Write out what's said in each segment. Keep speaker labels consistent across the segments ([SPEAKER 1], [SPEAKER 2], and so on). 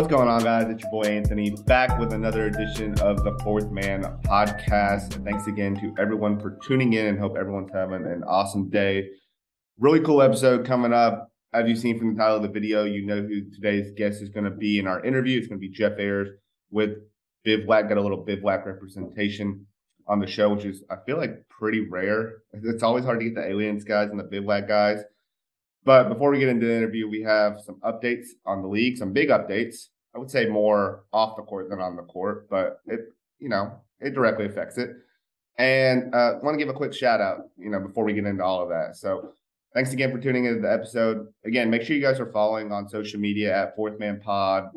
[SPEAKER 1] What's going on, guys? It's your boy Anthony back with another edition of the Fourth Man podcast. Thanks again to everyone for tuning in and hope everyone's having an awesome day. Really cool episode coming up. As you've seen from the title of the video, you know who today's guest is going to be in our interview. It's going to be Jeff Ayres with Bivouac. Got a little Bivouac representation on the show, which is, I feel like, pretty rare. It's always hard to get the aliens guys and the Bivouac guys. But before we get into the interview, we have some updates on the league, some big updates. I would say more off the court than on the court, but it, you know, it directly affects it. And uh, want to give a quick shout out, you know, before we get into all of that. So thanks again for tuning into the episode. Again, make sure you guys are following on social media at Fourth Man Pod,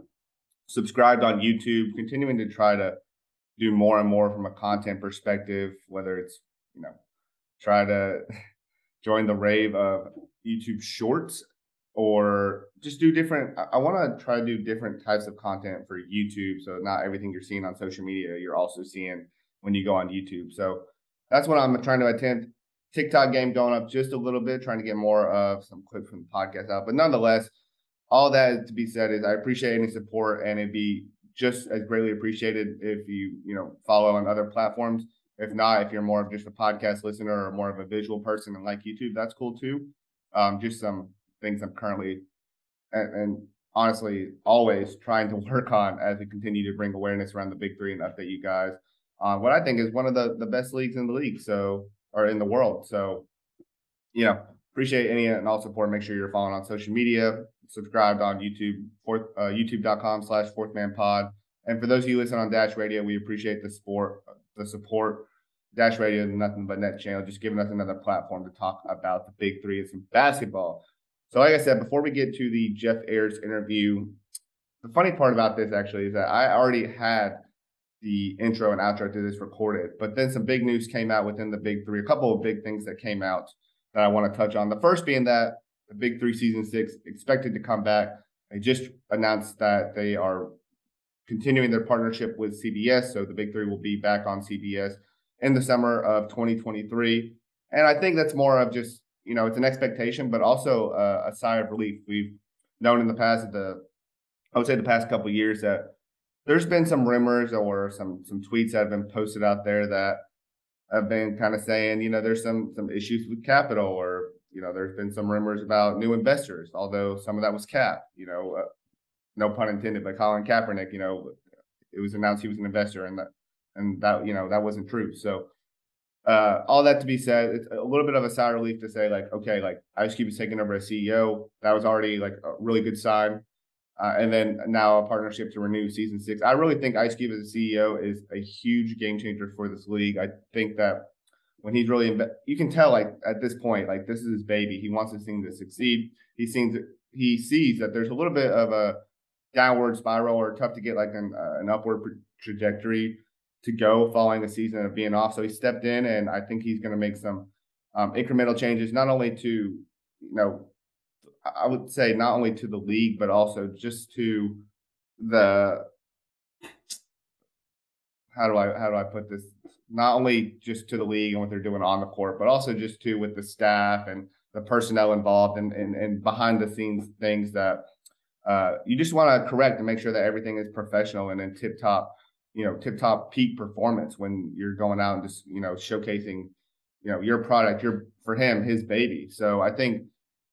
[SPEAKER 1] subscribed on YouTube, continuing to try to do more and more from a content perspective, whether it's, you know, try to join the rave of YouTube Shorts or just do different. I, want to try to do different types of content for YouTube. So not everything you're seeing on social media, you're also seeing when you go on YouTube. So that's what I'm trying to attempt. TikTok game going up just a little bit, trying to get more of some clips from the podcast out. But nonetheless, all that to be said is I appreciate any support and it'd be just as greatly appreciated if you, you know, follow on other platforms. If not, if you're more of just a podcast listener or more of a visual person and like YouTube, that's cool too. Um, just some things I'm currently and, and, honestly always trying to work on as we continue to bring awareness around the big three and update you guys on what I think is one of the the best leagues in the league. So or in the world. So you know, appreciate any and all support. Make sure you're following on social media, subscribed on YouTube, fourth, uh, youtube.com slash fourth man pod. And for those of you listening on Dash Radio, we appreciate the support, the support. Dash Radio, nothing but net channel, just giving us another platform to talk about the big three and some basketball. So, like I said, before we get to the Jeff Ayres interview, the funny part about this actually is that I already had the intro and outro to this recorded, but then some big news came out within the big three, a couple of big things that came out that I want to touch on. The first being that the big three season six expected to come back. They just announced that they are continuing their partnership with CBS. So the big three will be back on CBS in the summer of 2023. And I think that's more of just you know, it's an expectation, but also a, a sigh of relief. We've known in the past the, I would say the past couple years that there's been some rumors or some some tweets that have been posted out there that have been kind of saying, you know, there's some some issues with capital, or you know, there's been some rumors about new investors, although some of that was cap. You know, uh, no pun intended, but Colin Kaepernick, you know, it was announced he was an investor, and that and that you know that wasn't true. So uh, all that to be said, it's a little bit of a sour relief to say, like, okay, like Ice Cube is taking over as CEO. That was already like a really good sign. Uh, and then now a partnership to renew season six. I really think Ice Cube as a CEO is a huge game changer for this league. I think that when he's really, inve- you can tell like at this point, like this is his baby. He wants this thing to succeed. He seems he sees that there's a little bit of a downward spiral or tough to get like an, uh, an upward trajectory to go following a season of being off. So he stepped in, and I think he's going to make some um, incremental changes, not only to you know, I would say not only to the league, but also just to the how do I how do I put this? Not only just to the league and what they're doing on the court, but also just to with the staff and the personnel involved and and, and behind the scenes things that uh, you just want to correct and make sure that everything is professional and in tip top you know tip top peak performance when you're going out and just you know showcasing you know your product your for him his baby. So i think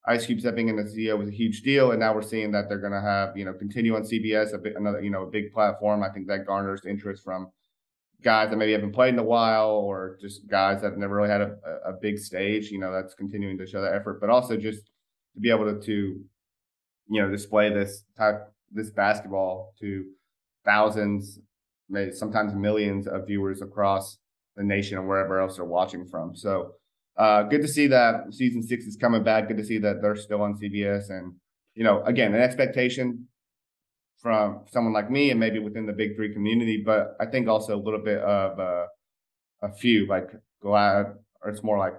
[SPEAKER 1] ice cube stepping in as ceo was a huge deal and now we're seeing that they're going to have you know continue on cbs a bit another you know a big platform. I think that garners interest from guys that maybe haven't played in a while or just guys that have never really had a, a big stage. You know that's continuing to show that effort but also just to be able to, to you know display this type this basketball to thousands sometimes millions of viewers across the nation and wherever else they're watching from. So uh, good to see that season six is coming back. Good to see that they're still on CBS. And, you know, again, an expectation from someone like me and maybe within the big three community, but I think also a little bit of uh, a few like glad, or it's more like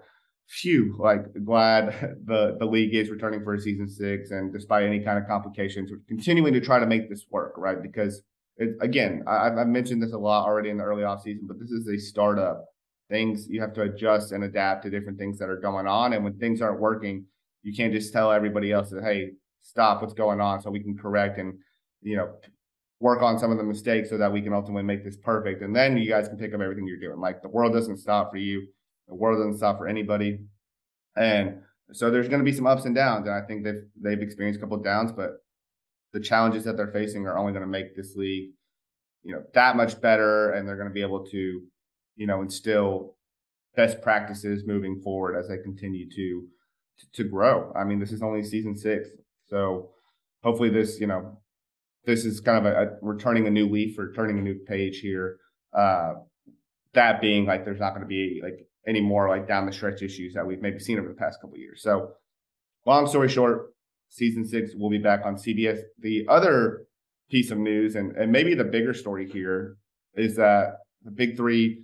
[SPEAKER 1] phew, like glad the the league is returning for season six, and despite any kind of complications, we're continuing to try to make this work, right? Because it, again, I, have mentioned this a lot already in the early off season, but this is a startup. Things you have to adjust and adapt to different things that are going on, and when things aren't working, you can't just tell everybody else that hey, stop, what's going on, so we can correct and you know work on some of the mistakes so that we can ultimately make this perfect, and then you guys can pick up everything you're doing. Like the world doesn't stop for you the world doesn't stop for anybody. And so there's going to be some ups and downs. And I think they've, they've experienced a couple downs, but the challenges that they're facing are only going to make this league, you know, that much better. And they're going to be able to, you know, instill best practices moving forward as they continue to, to, grow. I mean, this is only season six. So hopefully this, you know, this is kind of a, a a new leaf or turning a new page here. Uh, that being like, there's not going to be like any more like down the stretch issues that we've maybe seen over the past couple years. So, long story short, season six will be back on CBS. The other piece of news, and, and maybe the bigger story here, is that the Big Three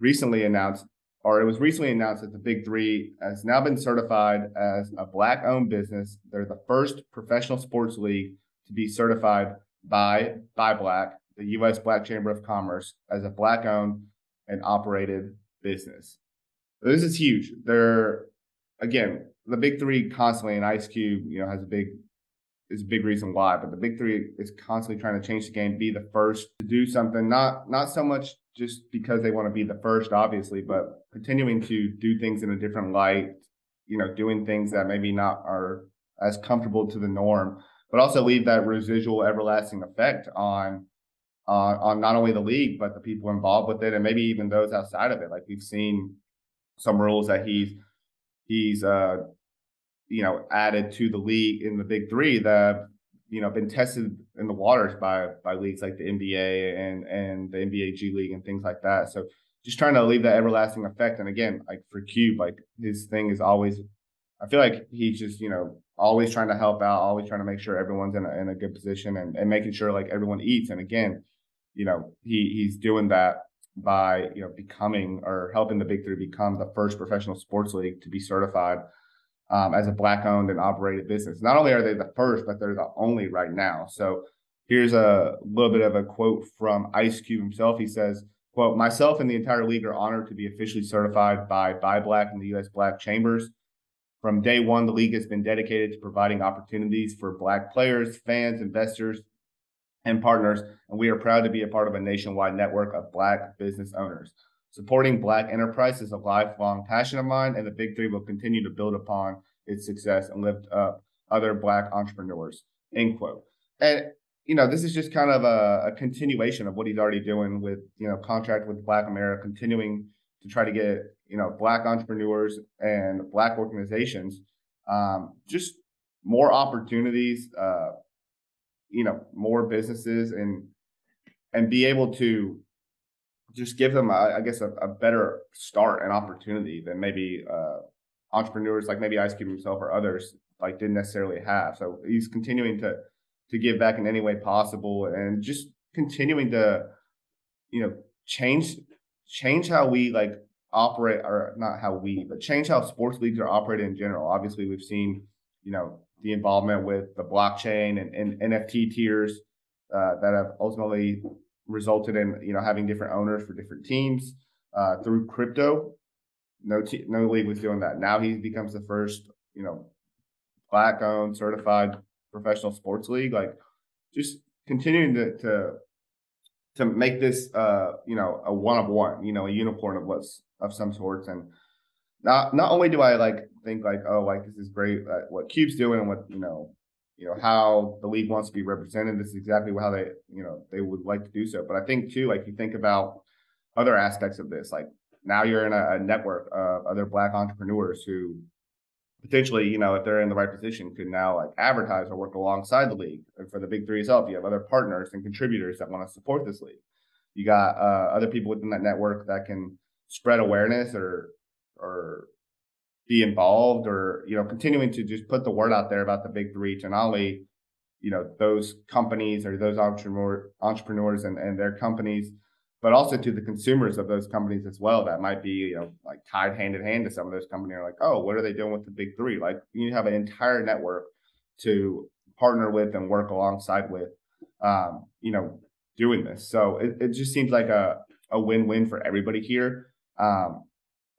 [SPEAKER 1] recently announced, or it was recently announced that the Big Three has now been certified as a black owned business. They're the first professional sports league to be certified by by Black, the U.S. Black Chamber of Commerce, as a black owned and operated business. This is huge. They're again the big three constantly, and Ice Cube, you know, has a big is a big reason why. But the big three is constantly trying to change the game, be the first to do something. Not not so much just because they want to be the first, obviously, but continuing to do things in a different light. You know, doing things that maybe not are as comfortable to the norm, but also leave that residual, everlasting effect on on on not only the league but the people involved with it, and maybe even those outside of it. Like we've seen some rules that he's he's uh you know added to the league in the big three that you know been tested in the waters by by leagues like the NBA and and the NBA G League and things like that. So just trying to leave that everlasting effect. And again, like for Cube, like his thing is always, I feel like he's just you know always trying to help out, always trying to make sure everyone's in a, in a good position and, and making sure like everyone eats. And again, you know he he's doing that by you know becoming or helping the Big Three become the first professional sports league to be certified um, as a black owned and operated business. Not only are they the first, but they're the only right now. So here's a little bit of a quote from Ice Cube himself. He says, "quote Myself and the entire league are honored to be officially certified by BuyBlack and the U.S. Black Chambers." From day one, the league has been dedicated to providing opportunities for Black players, fans, investors, and partners, and we are proud to be a part of a nationwide network of Black business owners. Supporting Black enterprise is a lifelong passion of mine, and the Big Three will continue to build upon its success and lift up other Black entrepreneurs. End quote. And you know, this is just kind of a, a continuation of what he's already doing with you know contract with Black America, continuing to try to get you know Black entrepreneurs and Black organizations um, just more opportunities. Uh, you know more businesses and and be able to just give them I guess a, a, better start and opportunity than maybe uh, entrepreneurs like maybe Ice Cube himself or others like didn't necessarily have. So he's continuing to to give back in any way possible and just continuing to you know change change how we like operate or not how we but change how sports leagues are operated in general. Obviously we've seen you know the involvement with the blockchain and, and NFT tiers uh, that have ultimately resulted in you know having different owners for different teams uh, through crypto. No, no league was doing that. Now he becomes the first you know black owned certified professional sports league. Like just continuing to to to make this uh you know a one of one, you know, a unicorn of what's of some sorts and not not only do I like think like oh like this is great uh, what Cube's doing and what you know you know how the league wants to be represented. This is exactly how they you know they would like to do so. But I think too like you think about other aspects of this like now you're in a, a network of other black entrepreneurs who potentially, you know, if they're in the right position, could now like advertise or work alongside the league. And for the big three itself, you have other partners and contributors that want to support this league. You got uh, other people within that network that can spread awareness or or be involved or you know continuing to just put the word out there about the big three to not only you know those companies or those entrepreneur entrepreneurs and, and their companies but also to the consumers of those companies as well that might be you know like tied hand in hand to some of those companies. Are like oh what are they doing with the big three? Like you have an entire network to partner with and work alongside with um, you know doing this. So it, it just seems like a, a win-win for everybody here. Um,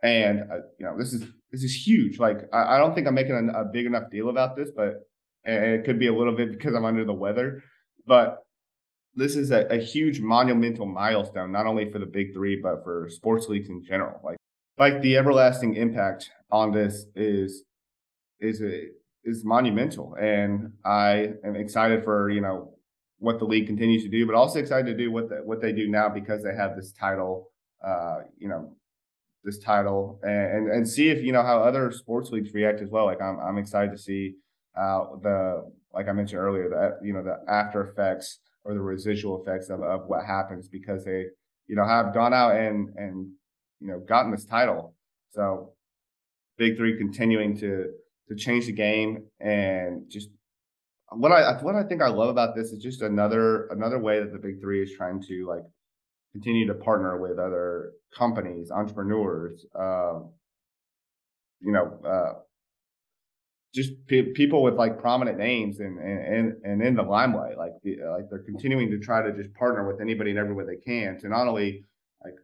[SPEAKER 1] and uh, you know this is this is huge like i, I don't think i'm making a, a big enough deal about this but it could be a little bit because i'm under the weather but this is a, a, huge monumental milestone, not only for the big three, but for sports leagues in general. Like, like the everlasting impact on this is is a, is monumental, and I am excited for you know what the league continues to do, but also excited to do what the, what they do now because they have this title. Uh, you know, this title, and, and see if you know how other sports leagues react as well. Like I'm I'm excited to see uh, the like I mentioned earlier that you know the after effects or the residual effects of, of what happens because they, you know, have gone out and and you know gotten this title. So Big Three continuing to to change the game and just what I what I think I love about this is just another another way that the Big Three is trying to like continue to partner with other companies, entrepreneurs, uh, you know, uh, just pe- people with like prominent names and and and in the limelight like the, like they're continuing to try to just partner with anybody and everywhere they can to not only like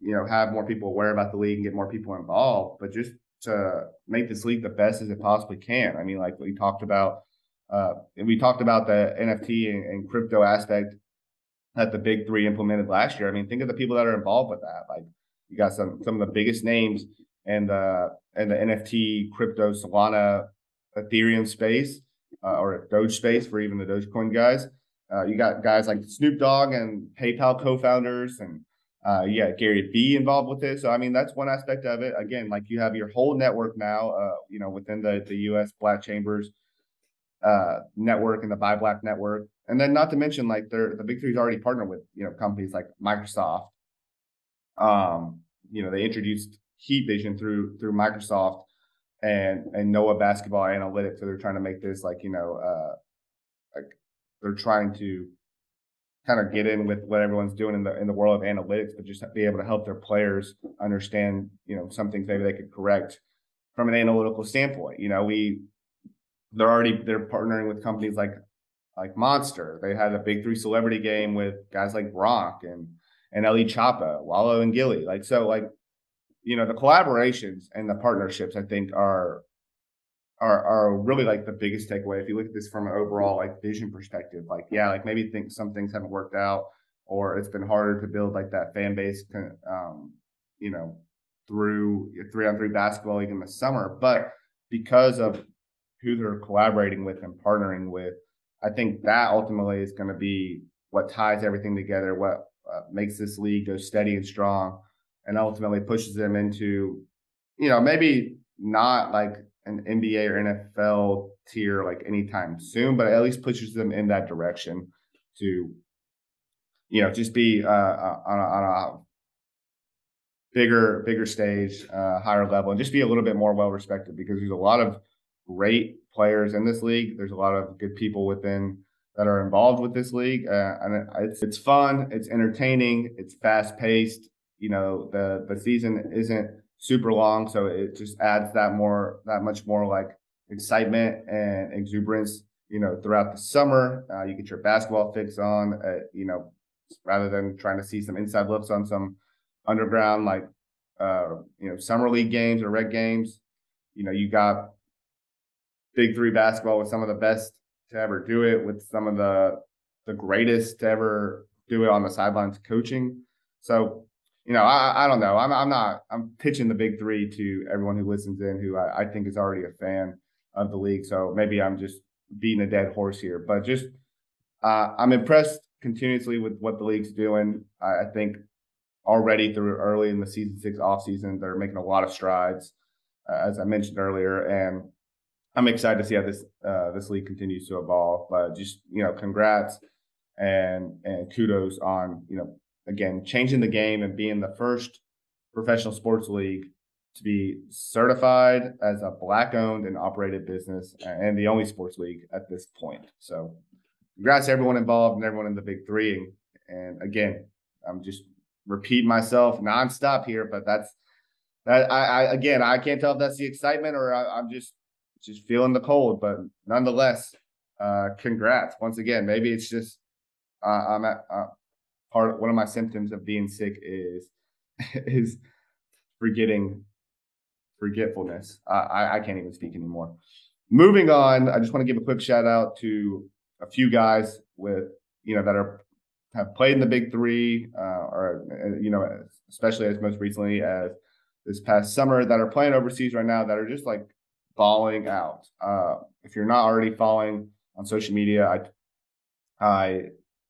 [SPEAKER 1] you know have more people aware about the league and get more people involved but just to make this league the best as it possibly can. I mean like we talked about uh and we talked about the nft and, and crypto aspect that the big three implemented last year i mean think of the people that are involved with that like you got some some of the biggest names and the and the NFT, crypto, Solana, Ethereum space, uh, or Doge space for even the Dogecoin guys. Uh, you got guys like Snoop Dogg and PayPal co-founders, and uh, yeah, Gary Vee involved with it. So I mean, that's one aspect of it. Again, like you have your whole network now, uh, you know, within the the U.S. Black Chambers uh, network and the Buy Black network, and then not to mention like they're the big three's already partnered with you know companies like Microsoft. Um, you know, they introduced Heat Vision through through Microsoft and and Noah Basketball Analytics. So they're trying to make this like you know uh, like they're trying to kind of get in with what everyone's doing in the in the world of analytics, but just be able to help their players understand you know some things maybe they could correct from an analytical standpoint. You know, we they're already they're partnering with companies like like Monster. They had a big three celebrity game with guys like Brock and and Ellie Chapa, Wallo and Gilly. Like so, like you know the collaborations and the partnerships i think are are are really like the biggest takeaway if you look at this from an overall like vision perspective like yeah like maybe think some things haven't worked out or it's been harder to build like that fan base um you know through three on three basketball league in the summer but because of who they're collaborating with and partnering with i think that ultimately is going to be what ties everything together what uh, makes this league go steady and strong and ultimately pushes them into, you know, maybe not like an NBA or NFL tier like anytime soon, but at least pushes them in that direction to, you know, just be uh, uh on, a, on a bigger bigger stage, uh, higher level, and just be a little bit more well respected because there's a lot of great players in this league. There's a lot of good people within that are involved with this league, uh, and it's it's fun, it's entertaining, it's fast paced, you know the the season isn't super long, so it just adds that more that much more like excitement and exuberance. You know, throughout the summer, uh, you get your basketball fix on. Uh, you know, rather than trying to see some inside looks on some underground like uh, you know summer league games or red games. You know, you got big three basketball with some of the best to ever do it, with some of the the greatest to ever do it on the sidelines coaching. So you know, I, I don't know. I'm I'm not I'm pitching the big three to everyone who listens in who I, I think is already a fan of the league. So maybe I'm just beating a dead horse here. But just uh, I'm impressed continuously with what the league's doing. I, I think already through early in the season six off season, they're making a lot of strides, uh, as I mentioned earlier, and I'm excited to see how this uh, this league continues to evolve. But just you know, congrats and and kudos on you know again, changing the game and being the first professional sports league to be certified as a black owned and operated business and the only sports league at this point. So, congrats to everyone involved and everyone in the big three. And, and again, I'm just repeating myself nonstop here, but that's that. I, I again, I can't tell if that's the excitement or I, I'm just just feeling the cold, but nonetheless, uh, congrats once again. Maybe it's just uh, I'm at uh, part. Of, one of my symptoms of being sick is is forgetting forgetfulness. I, I can't even speak anymore. Moving on, I just want to give a quick shout out to a few guys with you know that are have played in the Big Three, uh, or uh, you know, especially as most recently as this past summer, that are playing overseas right now that are just like balling out. Uh, if you're not already following on social media, I I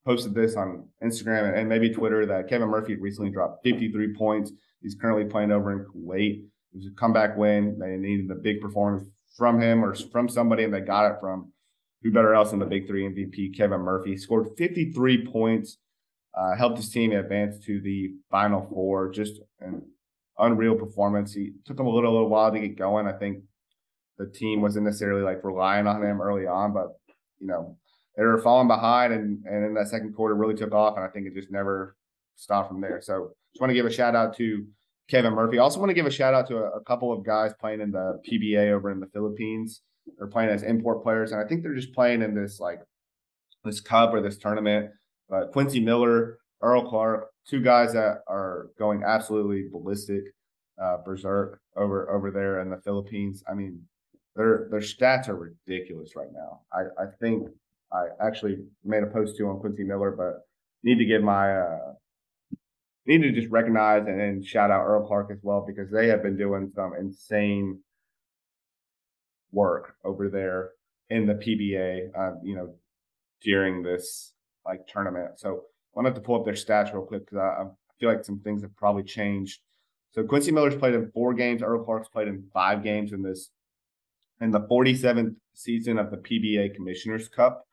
[SPEAKER 1] posted this on Instagram and maybe Twitter that Kevin Murphy recently dropped 53 points. He's currently playing over in Kuwait. It was a comeback win. They needed a big performance from him or from somebody, and they got it from who better else than the Big Three MVP, Kevin Murphy. Scored 53 points, uh, helped his team advance to the Final Four. Just an unreal performance. He took him a little, a little while to get going. I think the team wasn't necessarily like relying on him early on, but you know they were falling behind, and and in that second quarter really took off, and I think it just never stopped from there. So just want to give a shout out to Kevin Murphy. Also want to give a shout out to a, a, couple of guys playing in the PBA over in the Philippines. They're playing as import players, and I think they're just playing in this like this cup or this tournament. But Quincy Miller, Earl Clark, two guys that are going absolutely ballistic, uh, berserk over over there in the Philippines. I mean, their their stats are ridiculous right now. I I think I actually made a post too on Quincy Miller, but need to give my uh, need to just recognize and, and shout out Earl Clark as well because they have been doing some insane work over there in the PBA. Uh, you know, during this like tournament. So I wanted to pull up their stats real quick because I, I feel like some things have probably changed. So Quincy Miller's played in four games. Earl Clark's played in five games in this in the 47th season of the PBA Commissioner's Cup.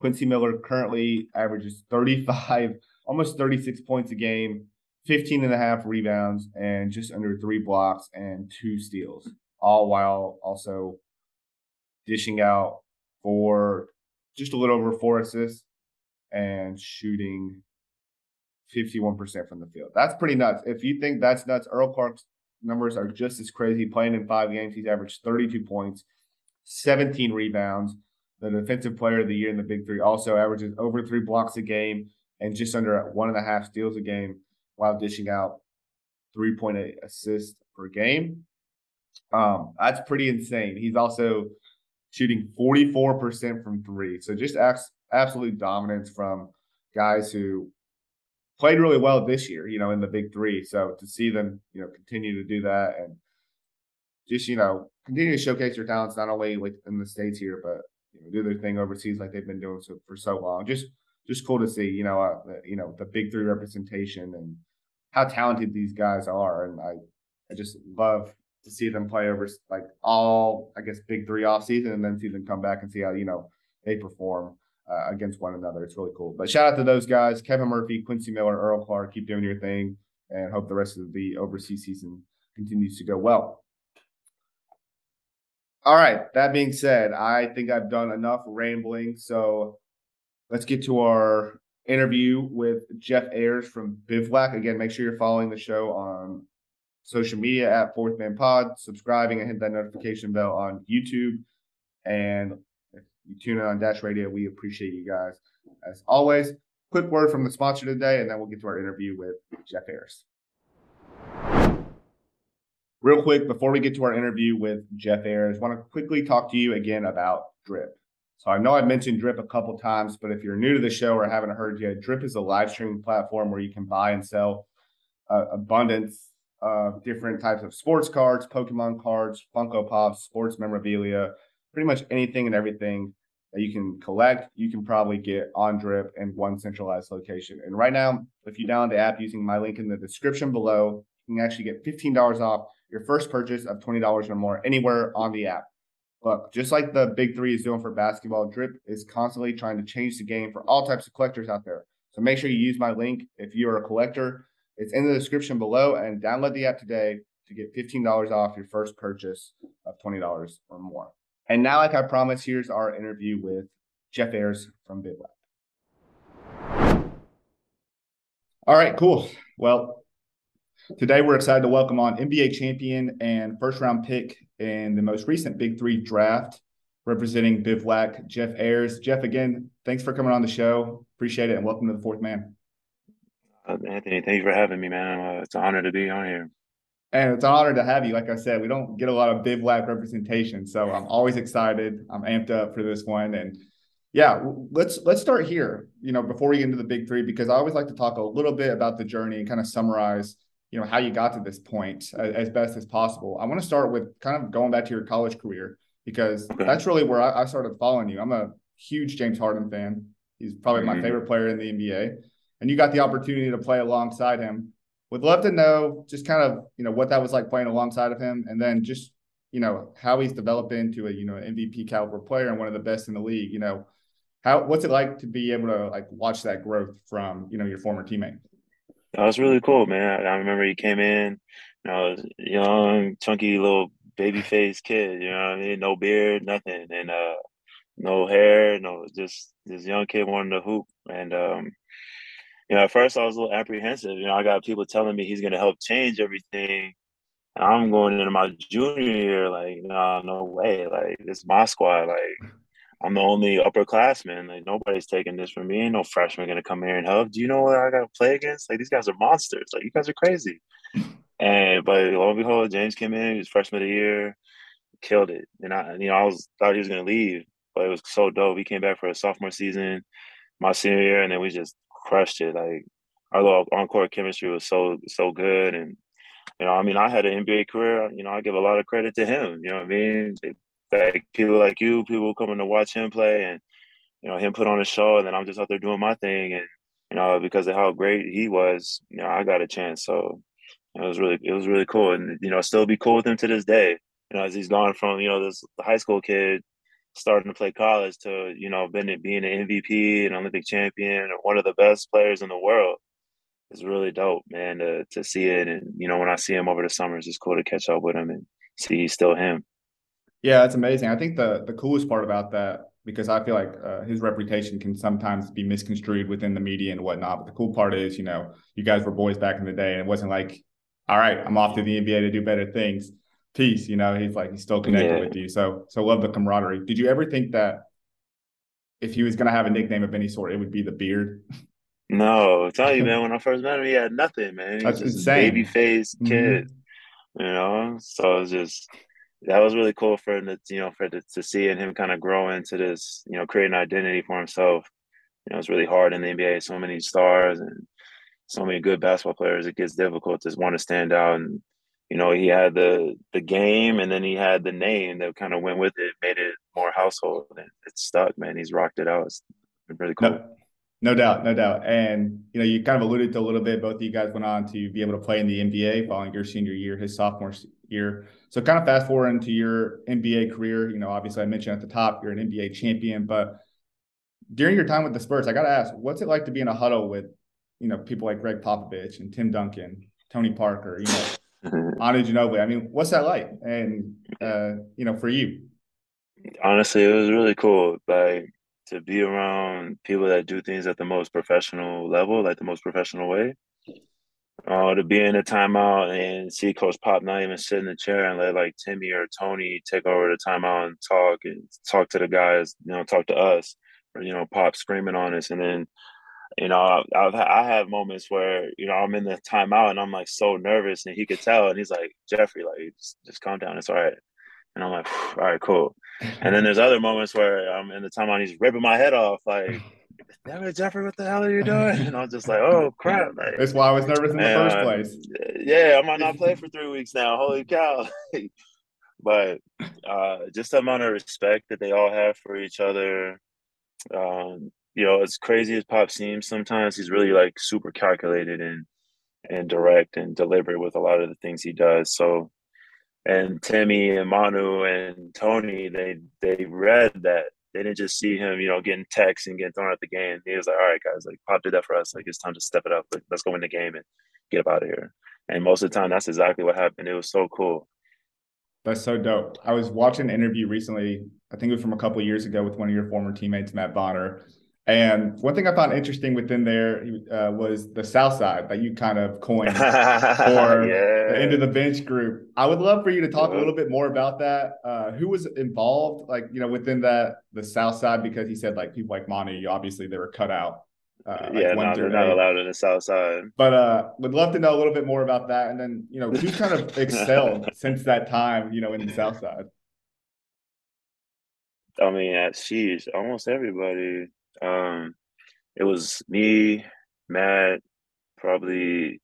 [SPEAKER 1] Quincy Miller currently averages 35 almost 36 points a game, 15 and a half rebounds, and just under three blocks and two steals, all while also dishing out for just a little over four assists and shooting 51% from the field. That's pretty nuts. If you think that's nuts, Earl Clark's numbers are just as crazy. Playing in five games, he's averaged 32 points, 17 rebounds. The defensive player of the year in the Big Three also averages over three blocks a game and just under one and a half steals a game while dishing out 3.8 assists per game. Um, that's pretty insane. He's also shooting 44% from three. So just absolute dominance from guys who played really well this year, you know, in the big three. So to see them, you know, continue to do that and just, you know, continue to showcase their talents, not only like in the States here, but, you know, do their thing overseas like they've been doing so for so long. Just just cool to see, you know, uh, you know, the big three representation and how talented these guys are. And I, I just love to see them play over like all, I guess, big three off season and then see them come back and see how, you know, they perform uh, against one another. It's really cool. But shout out to those guys, Kevin Murphy, Quincy Miller, Earl Clark, keep doing your thing and hope the rest of the overseas season continues to go well. All right. That being said, I think I've done enough rambling. So let's get to our interview with Jeff Ayres from Bivouac. Again, make sure you're following the show on social media at Fourth Man Pod, subscribing and hit that notification bell on YouTube. And you tune in on Dash Radio, we appreciate you guys. As always, quick word from the sponsor today, and then we'll get to our interview with Jeff Ayres. Real quick, before we get to our interview with Jeff Ayres, I want to quickly talk to you again about Drip. So I know I've mentioned Drip a couple times, but if you're new to the show or haven't heard yet, Drip is a live streaming platform where you can buy and sell uh, abundance of different types of sports cards, Pokemon cards, Funko Pops, sports memorabilia, pretty much anything and everything that you can collect, you can probably get on Drip in one centralized location. And right now, if you download the app using my link in the description below, you can actually get $15 off your first purchase of $20 or more anywhere on the app. Look, just like the big three is doing for basketball, Drip is constantly trying to change the game for all types of collectors out there. So make sure you use my link if you're a collector. It's in the description below and download the app today
[SPEAKER 2] to get $15 off your first purchase of $20 or more. And now, like I promised, here's our interview with Jeff Ayres from Bivouac. All right, cool. Well, today we're excited to welcome on NBA champion and first round pick in the most recent Big Three draft, representing Bivouac, Jeff Ayres. Jeff, again, thanks for coming on the show. Appreciate it, and welcome to the Fourth Man.
[SPEAKER 3] Uh, Anthony, thank you for having me, man. Uh, it's an honor to be on here.
[SPEAKER 2] And it's an honor to have you. Like I said, we don't get a lot of bivouac representation, so I'm always excited. I'm amped up for this one, and yeah, let's let's start here. You know, before we get into the big three, because I always like to talk a little bit about the journey and kind of summarize, you know, how you got to this point as, as best as possible. I want to start with kind of going back to your college career because okay. that's really where I, I, started following you. I'm a huge James Harden fan. He's probably mm-hmm. my favorite player in the NBA, and you got the opportunity to play alongside him. Would love to know just kind of you know what that was like playing alongside of him, and then just you know how he's developed into a you know MVP caliber player and one of the best in the league. You know how what's it like to be able to like watch that growth from you know your former teammate?
[SPEAKER 3] That was really cool, man. I remember he came in, you know, young, chunky little baby face kid. You know what I mean? No beard, nothing, and uh, no hair, no, just this young kid wanting to hoop. And um, you know, at first I was a little apprehensive. You know, I got people telling me he's going to help change everything. And I'm going into my junior year, like, no, no way. Like, this is my squad. Like, I'm the only upperclassman. Like nobody's taking this from me. Ain't no freshman gonna come here and help. Do you know what I gotta play against? Like these guys are monsters. Like you guys are crazy. And but lo and behold, James came in. He was freshman of the year, killed it. And I, you know, I was thought he was gonna leave, but it was so dope. He came back for a sophomore season, my senior year, and then we just crushed it. Like our on-court chemistry was so so good, and you know, I mean, I had an NBA career. You know, I give a lot of credit to him. You know what I mean? like people like you, people coming to watch him play, and you know him put on a show, and then I'm just out there doing my thing, and you know because of how great he was, you know I got a chance, so it was really it was really cool, and you know still be cool with him to this day, you know as he's gone from you know this high school kid starting to play college to you know being being an MVP, an Olympic champion, and one of the best players in the world. is really dope, man, to to see it, and you know when I see him over the summers, it's cool to catch up with him and see he's still him.
[SPEAKER 2] Yeah, that's amazing. I think the the coolest part about that because I feel like uh, his reputation can sometimes be misconstrued within the media and whatnot. But the cool part is, you know, you guys were boys back in the day, and it wasn't like, all right, I'm off to the NBA to do better things. Peace, you know. He's like he's still connected yeah. with you. So so love the camaraderie. Did you ever think that if he was going to have a nickname of any sort, it would be the beard?
[SPEAKER 3] No, I tell you, man. When I first met him, he had nothing, man. He That's was just insane. a baby face kid, mm-hmm. you know. So it was just that was really cool for him to you know for to, to see and him kind of grow into this you know create an identity for himself. You know, it's really hard in the NBA. So many stars and so many good basketball players. It gets difficult to want to stand out. And you know, he had the the game, and then he had the name that kind of went with it, made it more household, and it stuck. Man, he's rocked it out. It's really cool.
[SPEAKER 2] No, no doubt, no doubt. And you know, you kind of alluded to a little bit. Both of you guys went on to be able to play in the NBA following your senior year, his sophomore year. So kind of fast forward into your NBA career. You know, obviously I mentioned at the top you're an NBA champion, but during your time with the Spurs, I got to ask, what's it like to be in a huddle with, you know, people like Gregg Popovich and Tim Duncan, Tony Parker, you know, Manu Ginobili. I mean, what's that like? And uh, you know, for you.
[SPEAKER 3] Honestly, it was really cool. Like to be around people that do things at the most professional level, like the most professional way. Uh, to be in a timeout and see Coach Pop not even sit in the chair and let like Timmy or Tony take over the timeout and talk and talk to the guys, you know, talk to us, or you know, Pop screaming on us, and then you know, I've I have moments where you know I'm in the timeout and I'm like so nervous, and he could tell, and he's like, Jeffrey, like just, just calm down, it's all right. And I'm like, all right, cool. And then there's other moments where I'm in the timeout, he's ripping my head off, like damn it, Jeffrey, what the hell are you doing? And I'm just like, oh crap. Like,
[SPEAKER 2] That's why I was nervous in the first place.
[SPEAKER 3] Yeah, I might not play for three weeks now. Holy cow. but uh, just the amount of respect that they all have for each other. Um, you know, as crazy as Pop seems sometimes, he's really like super calculated and and direct and deliberate with a lot of the things he does. So and Timmy and Manu and Tony, they they read that they didn't just see him, you know, getting texts and getting thrown out the game. He was like, all right, guys, like Pop did that for us. Like it's time to step it up. Like, let's go win the game and get up out of here. And most of the time, that's exactly what happened. It was so cool.
[SPEAKER 2] That's so dope. I was watching an interview recently. I think it was from a couple years ago with one of your former teammates, Matt Bonner. And one thing I found interesting within there uh, was the South Side that you kind of coined for yeah. the end of the bench group. I would love for you to talk a little bit more about that. Uh, who was involved, like you know, within that the South Side? Because he said like people like Monty, obviously they were cut out.
[SPEAKER 3] Uh, yeah, like no, they're not allowed in the South Side.
[SPEAKER 2] But uh, would love to know a little bit more about that, and then you know who kind of excelled since that time, you know, in the South Side.
[SPEAKER 3] I mean, at sheesh, almost everybody. Um, it was me, Matt, probably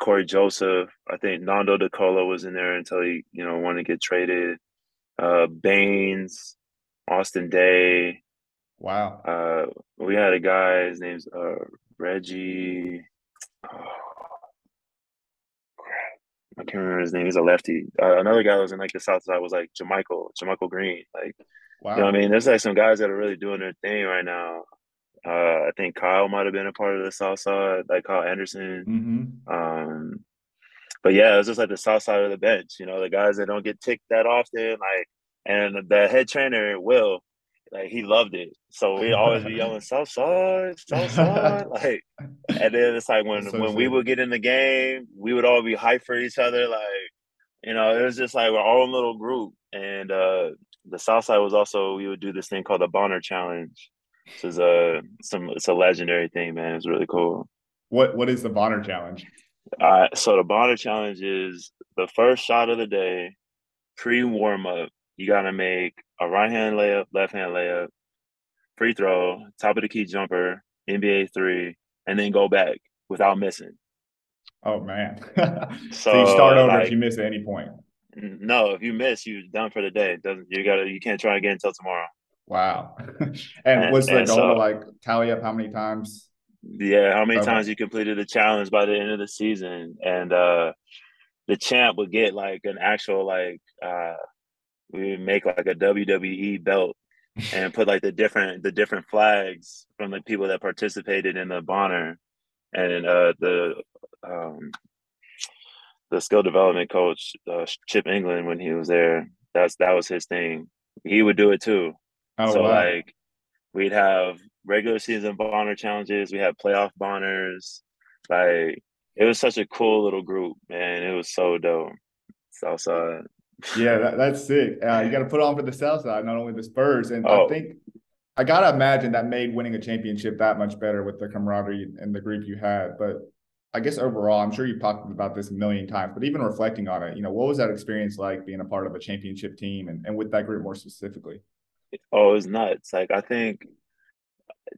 [SPEAKER 3] Cory Joseph. I think Nando De Colo was in there until he, you know, wanted to get traded. Uh, Baynes, Austin Daye.
[SPEAKER 2] Wow.
[SPEAKER 3] Uh, we had a guy. His name's uh, Reggie. Oh, I can't remember his name. He's a lefty. Uh, another guy that was in like the South Side was like JaMychal, JaMychal Green. Like Wow. You know what I mean? There's like some guys that are really doing their thing right now. Uh, I think Kyle might have been a part of the South Side, like Kyle Anderson. Mm-hmm. Um, but yeah, it's just like the South Side of the bench. You know, the guys that don't get ticked that often, like, and the head trainer Will, like he loved it. So we always be yelling South Side, South Side, like. And then it's like when so when we would get in the game, we would all be hyped for each other, like. You know, it was just like our own little group, and uh, the South Side was also we would do this thing called the Bonner Challenge. This is a some it's a legendary thing, man. It's really cool.
[SPEAKER 2] What what is the Bonner Challenge?
[SPEAKER 3] Uh, so the Bonner Challenge is the first shot of the day, pre warm up. You got to make a right hand layup, left hand layup, free throw, top of the key jumper, NBA three, and then go back without missing.
[SPEAKER 2] Oh man! so, so, you start over like, if you miss at any point.
[SPEAKER 3] No, if you miss, you're done for the day. doesn't you gotta you can't try again until tomorrow.
[SPEAKER 2] Wow. and, and what's the goal so, to like tally up how many times?
[SPEAKER 3] Yeah, how many okay. times you completed the challenge by the end of the season. And uh the champ would get like an actual like uh we make like a WWE belt and put like the different the different flags from the people that participated in the Bonner and uh the um the skill development coach uh, Chip Engelland when he was there. That's that was his thing. He would do it too. Oh, so wow. like we'd have regular season Bonner challenges. We had playoff Bonners. Like it was such a cool little group, man. It was so dope. Southside.
[SPEAKER 2] Yeah, that, that's sick. Uh, you got to put on for the South Side, not only the Spurs. And oh. I think I gotta imagine that made winning a championship that much better with the camaraderie and the group you had. But I guess overall, I'm sure you've talked about this a million times, but even reflecting on it, you know, what was that experience like being a part of a championship team and, and with that group more specifically?
[SPEAKER 3] Oh, it was nuts. Like I think,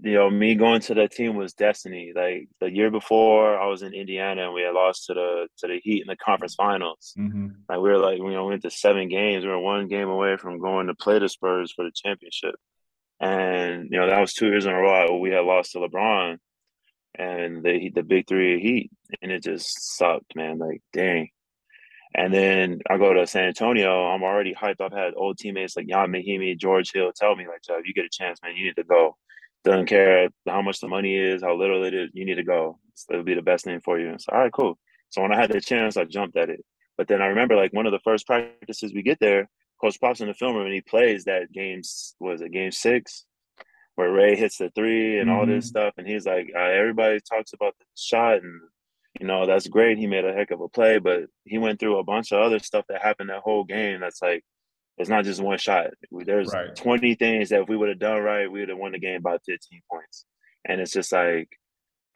[SPEAKER 3] you know, me going to that team was destiny. Like the year before, I was in Indiana and we had lost to the to the Heat in the conference finals. Mm-hmm. Like we were like, you know, we went to seven games. We were one game away from going to play the Spurs for the championship. And you know, that was two years in a row we had lost to LeBron and the the big three Heat, and it just sucked, man. Like, dang. And then I go to San Antonio. I'm already hyped. I've had old teammates like Ian Mahinmi, George Hill tell me like, if you get a chance, man, you need to go. Doesn't care how much the money is, how little it is. You need to go. It'll be the best thing for you. And So, all right, cool. So when I had the chance, I jumped at it. But then I remember like one of the first practices we get there, Coach Pop's in the film room and he plays that game. was it game six where Ray hits the three and mm-hmm. all this mm-hmm. stuff, and he's like, uh, everybody talks about the shot, and you know that's great. He made a heck of a play, but he went through a bunch of other stuff that happened that whole game. That's like, it's not just one shot. There's right. 20 things that if we would have done right, we would have won the game by 15 points. And it's just like,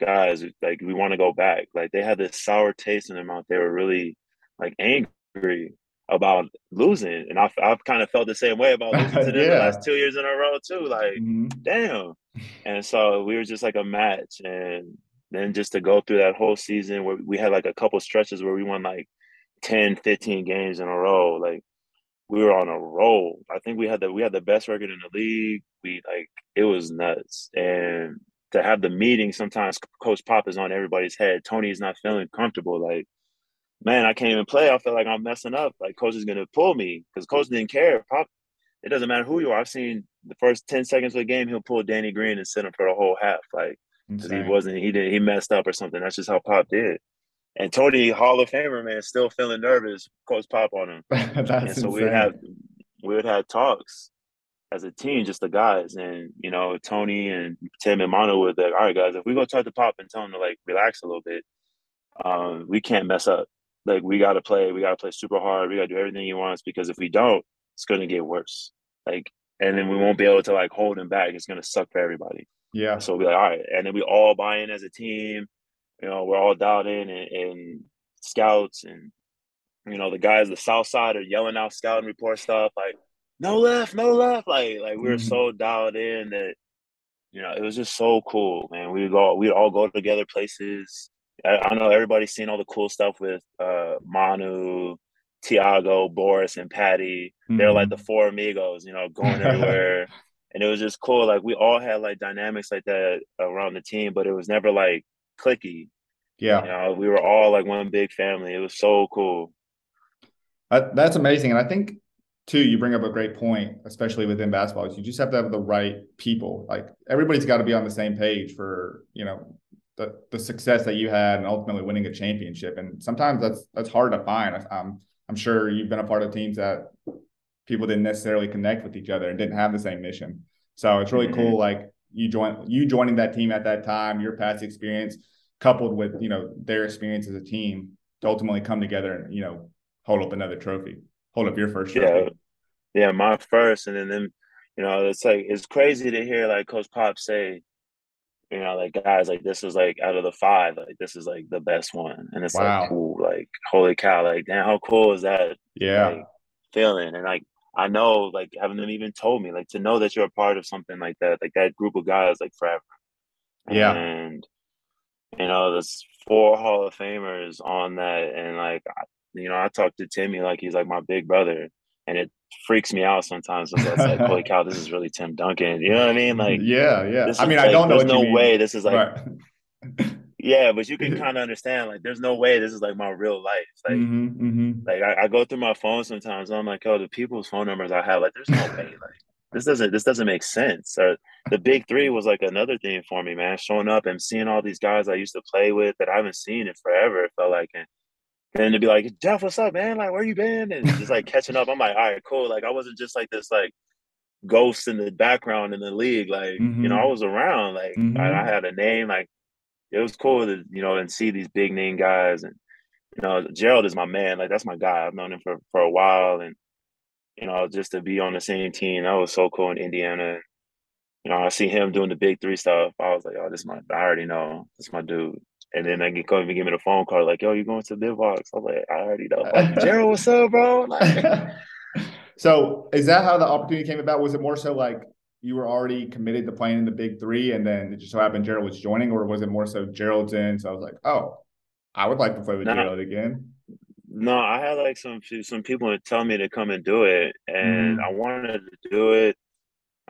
[SPEAKER 3] guys, like we want to go back. Like they had this sour taste in their mouth. They were really like angry about losing, and I've I've kind of felt the same way about losing to them yeah. the last two years in a row too. Like, mm-hmm. damn. And so we were just like a match, and then just to go through that whole season where we had like a couple stretches where we won like 10, 15 games in a row, like we were on a roll. I think we had the we had the best record in the league. We like it was nuts, and to have the meeting sometimes coach pop is on everybody's head tony's not feeling comfortable like man, I can't even play. I feel like I'm messing up. Like coach is gonna pull me because coach didn't care. Pop, it doesn't matter who you are. I've seen the first ten seconds of the game, he'll pull Danny Green and sit him for the whole half, like because he wasn't he did he messed up or something. That's just how Pop did. And Tony Hall of Famer man still feeling nervous. Coach Pop on him,
[SPEAKER 2] That's
[SPEAKER 3] and so we would have we would have talks as a team, just the guys, and you know Tony and Tim and Manu would like, all right guys, if we go talk to Pop and tell him to like relax a little bit, um, we can't mess up. Like we got to play, we got to play super hard. We got to do everything he wants because if we don't, it's going to get worse. Like, and then we won't be able to like hold him back. It's going to suck for everybody.
[SPEAKER 2] Yeah.
[SPEAKER 3] So we'll be like, all right, and then we all buy in as a team. You know, we're all dialed in and, and scouts and you know the guys the south side are yelling out scouting report stuff like no left, no left. Like like we were
[SPEAKER 2] Mhm.
[SPEAKER 3] so dialed in that you know it was just so cool, man. We would go we'd all go together places. I, I know everybody's seen all the cool stuff with uh Manu, Tiago, Boris, and Patty. They're like
[SPEAKER 2] Mhm.
[SPEAKER 3] the four amigos, you know, going everywhere. and it was just cool. Like we all had like dynamics like that around the team, but it was never like clicky.
[SPEAKER 2] yeah.
[SPEAKER 3] You know, we were all like one big family. It was so cool.
[SPEAKER 2] That, that's amazing. And I think, too, you bring up a great point, especially within basketball. is You just have to have the right people. Like everybody's got to be on the same page for, you know, the, the success that you had and ultimately winning a championship. And sometimes that's that's hard to find. I- I'm I'm sure you've been a part of teams that people didn't necessarily connect with each other and didn't have the same mission. So it's really
[SPEAKER 3] Mhm.
[SPEAKER 2] cool. Like you join you joining that team at that time, your past experience coupled with you know their experience as a team to ultimately come together and you know hold up another trophy, hold up your first trophy.
[SPEAKER 3] Yeah, yeah, my first, and then them. You know, it's like it's crazy to hear like Coach Pop say, you know, like guys, like this is like out of the five, like this is like the best one, and it's
[SPEAKER 2] Wow.
[SPEAKER 3] like cool, like holy cow, like damn, how cool is that?
[SPEAKER 2] Yeah,
[SPEAKER 3] like feeling and like I know like having them even told me like to know that you're a part of something like that like that group of guys like forever
[SPEAKER 2] Yeah.
[SPEAKER 3] and you know there's four Hall of Famers on that and like I, you know I talk to Timmy like he's like my big brother and it freaks me out sometimes it's like holy cow this is really Tim Duncan you know what I mean like
[SPEAKER 2] yeah, yeah. I mean, I don't know.
[SPEAKER 3] there's no way this is like
[SPEAKER 2] right.
[SPEAKER 3] yeah but you can kind of understand like there's no way this is like my real life like
[SPEAKER 2] Mhm, mhm.
[SPEAKER 3] like I, I go through my phone sometimes. And I'm like, oh, the people's phone numbers I have, like, there's no way, like, this doesn't this doesn't make sense. Or the big three was like another thing for me, man. Showing up and seeing all these guys I used to play with that I haven't seen in forever. It felt like, and then to be like, Jeff, what's up, man? Like, where you been? And just like catching up. I'm like, all right, cool. Like, I wasn't just like this like ghost in the background in the league. Like, you know,
[SPEAKER 2] Mhm.
[SPEAKER 3] I was around. Like. I, I had a name. Like, it was cool to you know and see these big name guys. And you know Gerald is my man. Like that's my guy. I've known him for for a while. And you know just to be on the same team that was so cool in Indiana. You know I see him doing the big three stuff. I was like oh this is my I already know. This is my dude. And then they come and give me the phone call like yo you going to the box? I was like I already know. Gerald what's up bro? Like
[SPEAKER 2] so, is that how the opportunity came about? Was it more so like you were already committed to playing in the big three, and then it just so happened Gerald was joining, or was it more so Gerald's in? So I was like, oh, I would like to play with
[SPEAKER 3] Nah.
[SPEAKER 2] Gerald again.
[SPEAKER 3] No, I had like some some people tell me to come and do it, and
[SPEAKER 2] Mhm.
[SPEAKER 3] I wanted to do it.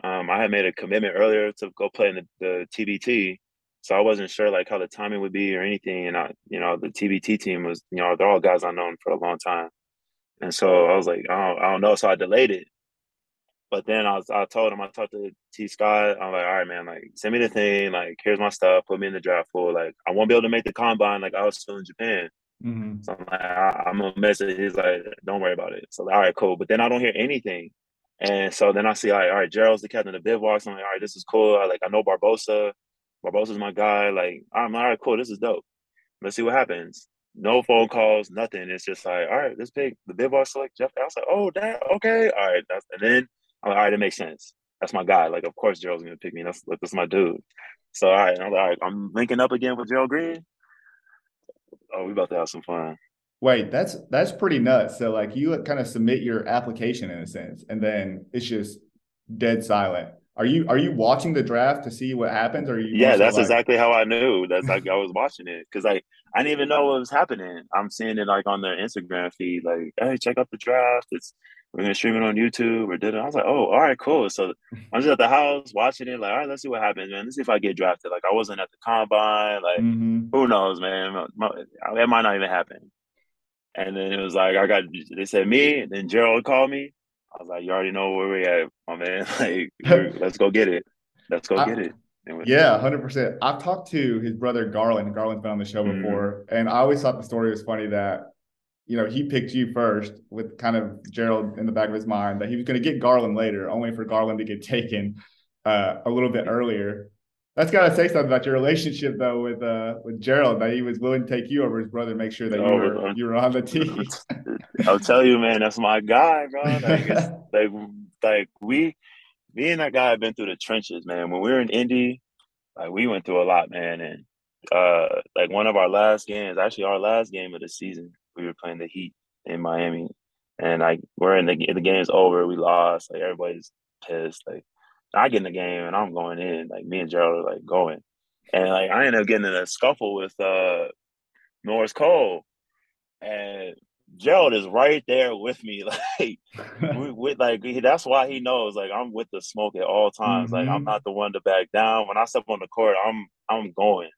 [SPEAKER 3] Um, I had made a commitment earlier to go play in the, the TBT, so I wasn't sure like how the timing would be or anything. And I, you know, the TBT team was, you know, they're all guys I've known for a long time, and so I was like, I don't, I don't know, so I delayed it. But then I was, I told him, I talked to T Scott. I'm like, all right, man, like send me the thing, like here's my stuff, put me in the draft pool. Like I won't be able to make the combine, like I was still in Japan.
[SPEAKER 2] Mhm.
[SPEAKER 3] So I'm like, I, I'm gonna message. He's like, don't worry about it. So all right, cool. But then I don't hear anything, and so then I see, like, all right, Gerald's the captain of the Bivouacs. I'm like, all right, this is cool. I like, I know Barbosa. Barbosa's my guy. Like, I'm all right, cool. This is dope. Let's see what happens. No phone calls, nothing. It's just like, all right, this big. The Bivouacs select Jeff. I was like, oh, that okay, all right. That's and then I'm like, all right, it makes sense. That's my guy. Like, of course, Gerald's gonna pick me. That's like, that's my dude. So all right, I'm like, all right, I'm linking up again with Gerald Green. Oh, we about to have some fun.
[SPEAKER 2] Wait, that's that's pretty nuts. So like you kind of submit your application in a sense, and then it's just dead silent. Are you are you watching the draft to see what happens? Or are you
[SPEAKER 3] Yeah, that's
[SPEAKER 2] like-
[SPEAKER 3] exactly how I knew. That's like I was watching it because like I didn't even know what was happening. I'm seeing it like on their Instagram feed, like, hey, check out the draft. It's we're gonna stream it on YouTube or did it. I was like, oh, all right, cool. So I'm just at the house watching it, like, all right, let's see what happens, man. Let's see if I get drafted. Like I wasn't at the combine, like
[SPEAKER 2] Mhm.
[SPEAKER 3] who knows, man? My- It might not even happen. And then it was like I got they said me, and then Gerald called me. I was like, you already know where we at, my man. Like, let's go get it. Let's go
[SPEAKER 2] I-
[SPEAKER 3] get it.
[SPEAKER 2] Yeah, hundred percent. I've talked to his brother Garlon. Garlon's been on the show mm-hmm. before, mm-hmm. and I always thought the story was funny that you know he picked you first with kind of Gerald in the back of his mind that he was going to get Garlon later, only for Garlon to get taken uh, a little bit earlier. That's got to say something about your relationship though with uh with Gerald that he was willing to take you over his brother, make sure that you were you were on the team.
[SPEAKER 3] I'll tell you, man, that's my guy, bro. Like, like like we me and that guy have been through the trenches, man. When we were in Indy, like we went through a lot, man. And uh like one of our last games, actually our last game of the season, we were playing the Heat in Miami. And like we're in the the game's over, we lost, like everybody's pissed. Like I get in the game and I'm going in. Like me and Gerald are like going. And like I end up getting in a scuffle with uh Norris Cole. And Gerald is right there with me. Like we, we, like that's why he knows like I'm with the smoke at all times. Mm-hmm. Like I'm mm-hmm. not the one to back down. When I step on the court, I'm I'm going.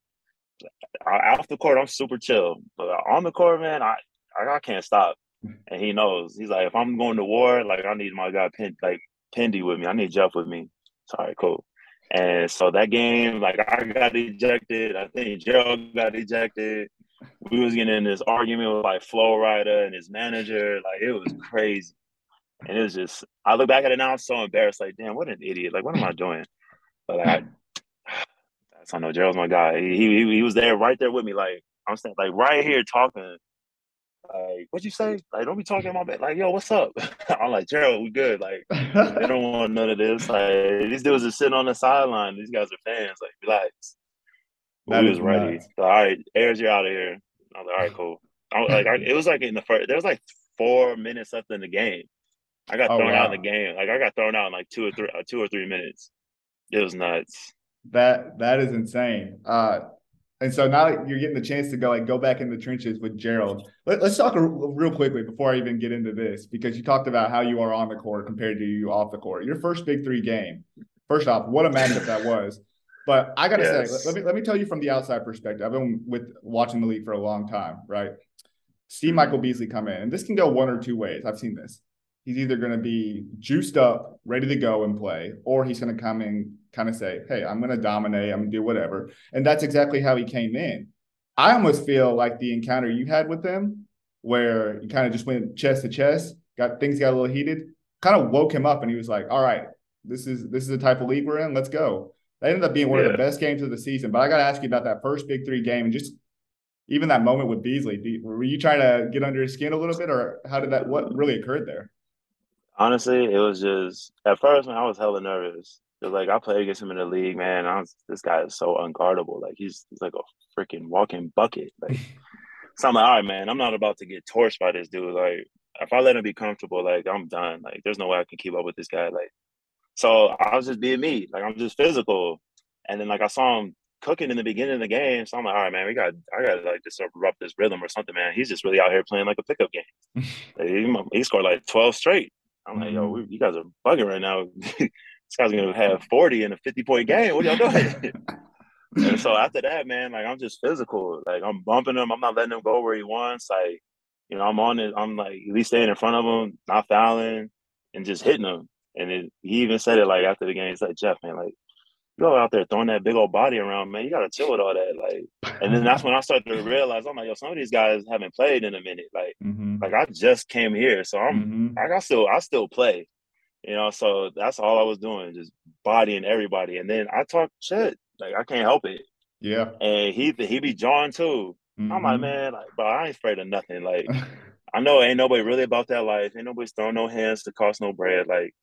[SPEAKER 3] Off the court, I'm super chill. But on the court, man, I I, I can't stop. Mm-hmm. And he knows. He's like, if I'm going to war, like I need my guy Pin like Pindy with me. I need Jeff with me. Sorry, cool. And so that game, like I got ejected. I think Gerald got ejected we was getting in this argument with like Flo Rida and his manager. Like it was crazy. And it was just I look back at it now, I'm so embarrassed. Like, damn, what an idiot. Like, what am I doing? But like, I I don't know, Gerald's my guy. He, he he was there right there with me. Like I'm saying, like right here talking. Like, what'd you say? Like, don't be talking about me. Like, yo, what's up? I'm like, Gerald, we good. Like, they don't want none of this. Like, these dudes are sitting on the sideline. These guys are fans. Like, relax. That we was ready. So, all right, Ayres, you're out of here. I was like, all right, cool. I was like, I, it was like in the first. There was like four minutes left in the game. I got oh, thrown wow. out in the game. Like I got thrown out in like two or three, uh, two or three minutes. It was nuts.
[SPEAKER 2] That that is insane. Uh, and so now you're getting the chance to go like go back in the trenches with Gerald. Let, us talk real quickly before I even get into this because you talked about how you are on the court compared to you off the court. Your first Big Three game. First off, what a matchup that was. But I gotta yes. say, let me let me tell you from the outside perspective. I've been with watching the league for a long time, right? See Michael Beasley come in, and this can go one or two ways. I've seen this. He's either going to be juiced up, ready to go and play, or he's going to come in, kind of say, "Hey, I'm going to dominate. I'm going to do whatever." And that's exactly how he came in. I almost feel like the encounter you had with him, where you kind of just went chest to chest, got things got a little heated, kind of woke him up, and he was like, "All right, this is this is the type of league we're in. Let's go." That ended up being one yeah. of the best games of the season. But I got to ask you about that first Big Three game and just even that moment with Beasley. Were you trying to get under his skin a little bit, or how did that? What really occurred there?
[SPEAKER 3] Honestly, it was just at first, man, I was hella nervous. Cause like I played against him in the league, man. I was, this guy is so unguardable. Like he's, he's like a freaking walking bucket. Like so I'm like, all right, man, I'm not about to get torched by this dude. Like if I let him be comfortable, like I'm done. Like there's no way I can keep up with this guy. Like so I was just being me. Like I'm just physical. And then like I saw him cooking in the beginning of the game. So I'm like, all right, man, we got I gotta like disrupt this rhythm or something, man. He's just really out here playing like a pickup game. he, he, scored like 12 straight. I'm like, yo, mm-hmm. we, you guys are bugging right now. this guy's gonna have 40 in a 50 point game. What y'all doing? and so after that, man, like I'm just physical. Like I'm bumping him. I'm not letting him go where he wants. Like, you know, I'm on it. I'm like at least staying in front of him, not fouling, and just hitting him. And it, he even said it like after the game. He's like, Jeff, man, like you go out there throwing that big old body around, man. You gotta chill with all that. Like, and then that's when I started to realize, I'm like, yo, some of these guys haven't played in a minute. Like, mm-hmm. like I just came here, so I'm, mm-hmm. like, I still, I still play. You know, so that's all I was doing, just bodying everybody. And then I talk shit, like I can't help it.
[SPEAKER 2] Yeah.
[SPEAKER 3] And he he be John too. Mm-hmm. I'm like, mm-hmm. man, like, but I ain't afraid of nothing. Like, I know ain't nobody really about that life. Ain't nobody throwing no hands to cost no bread. Like,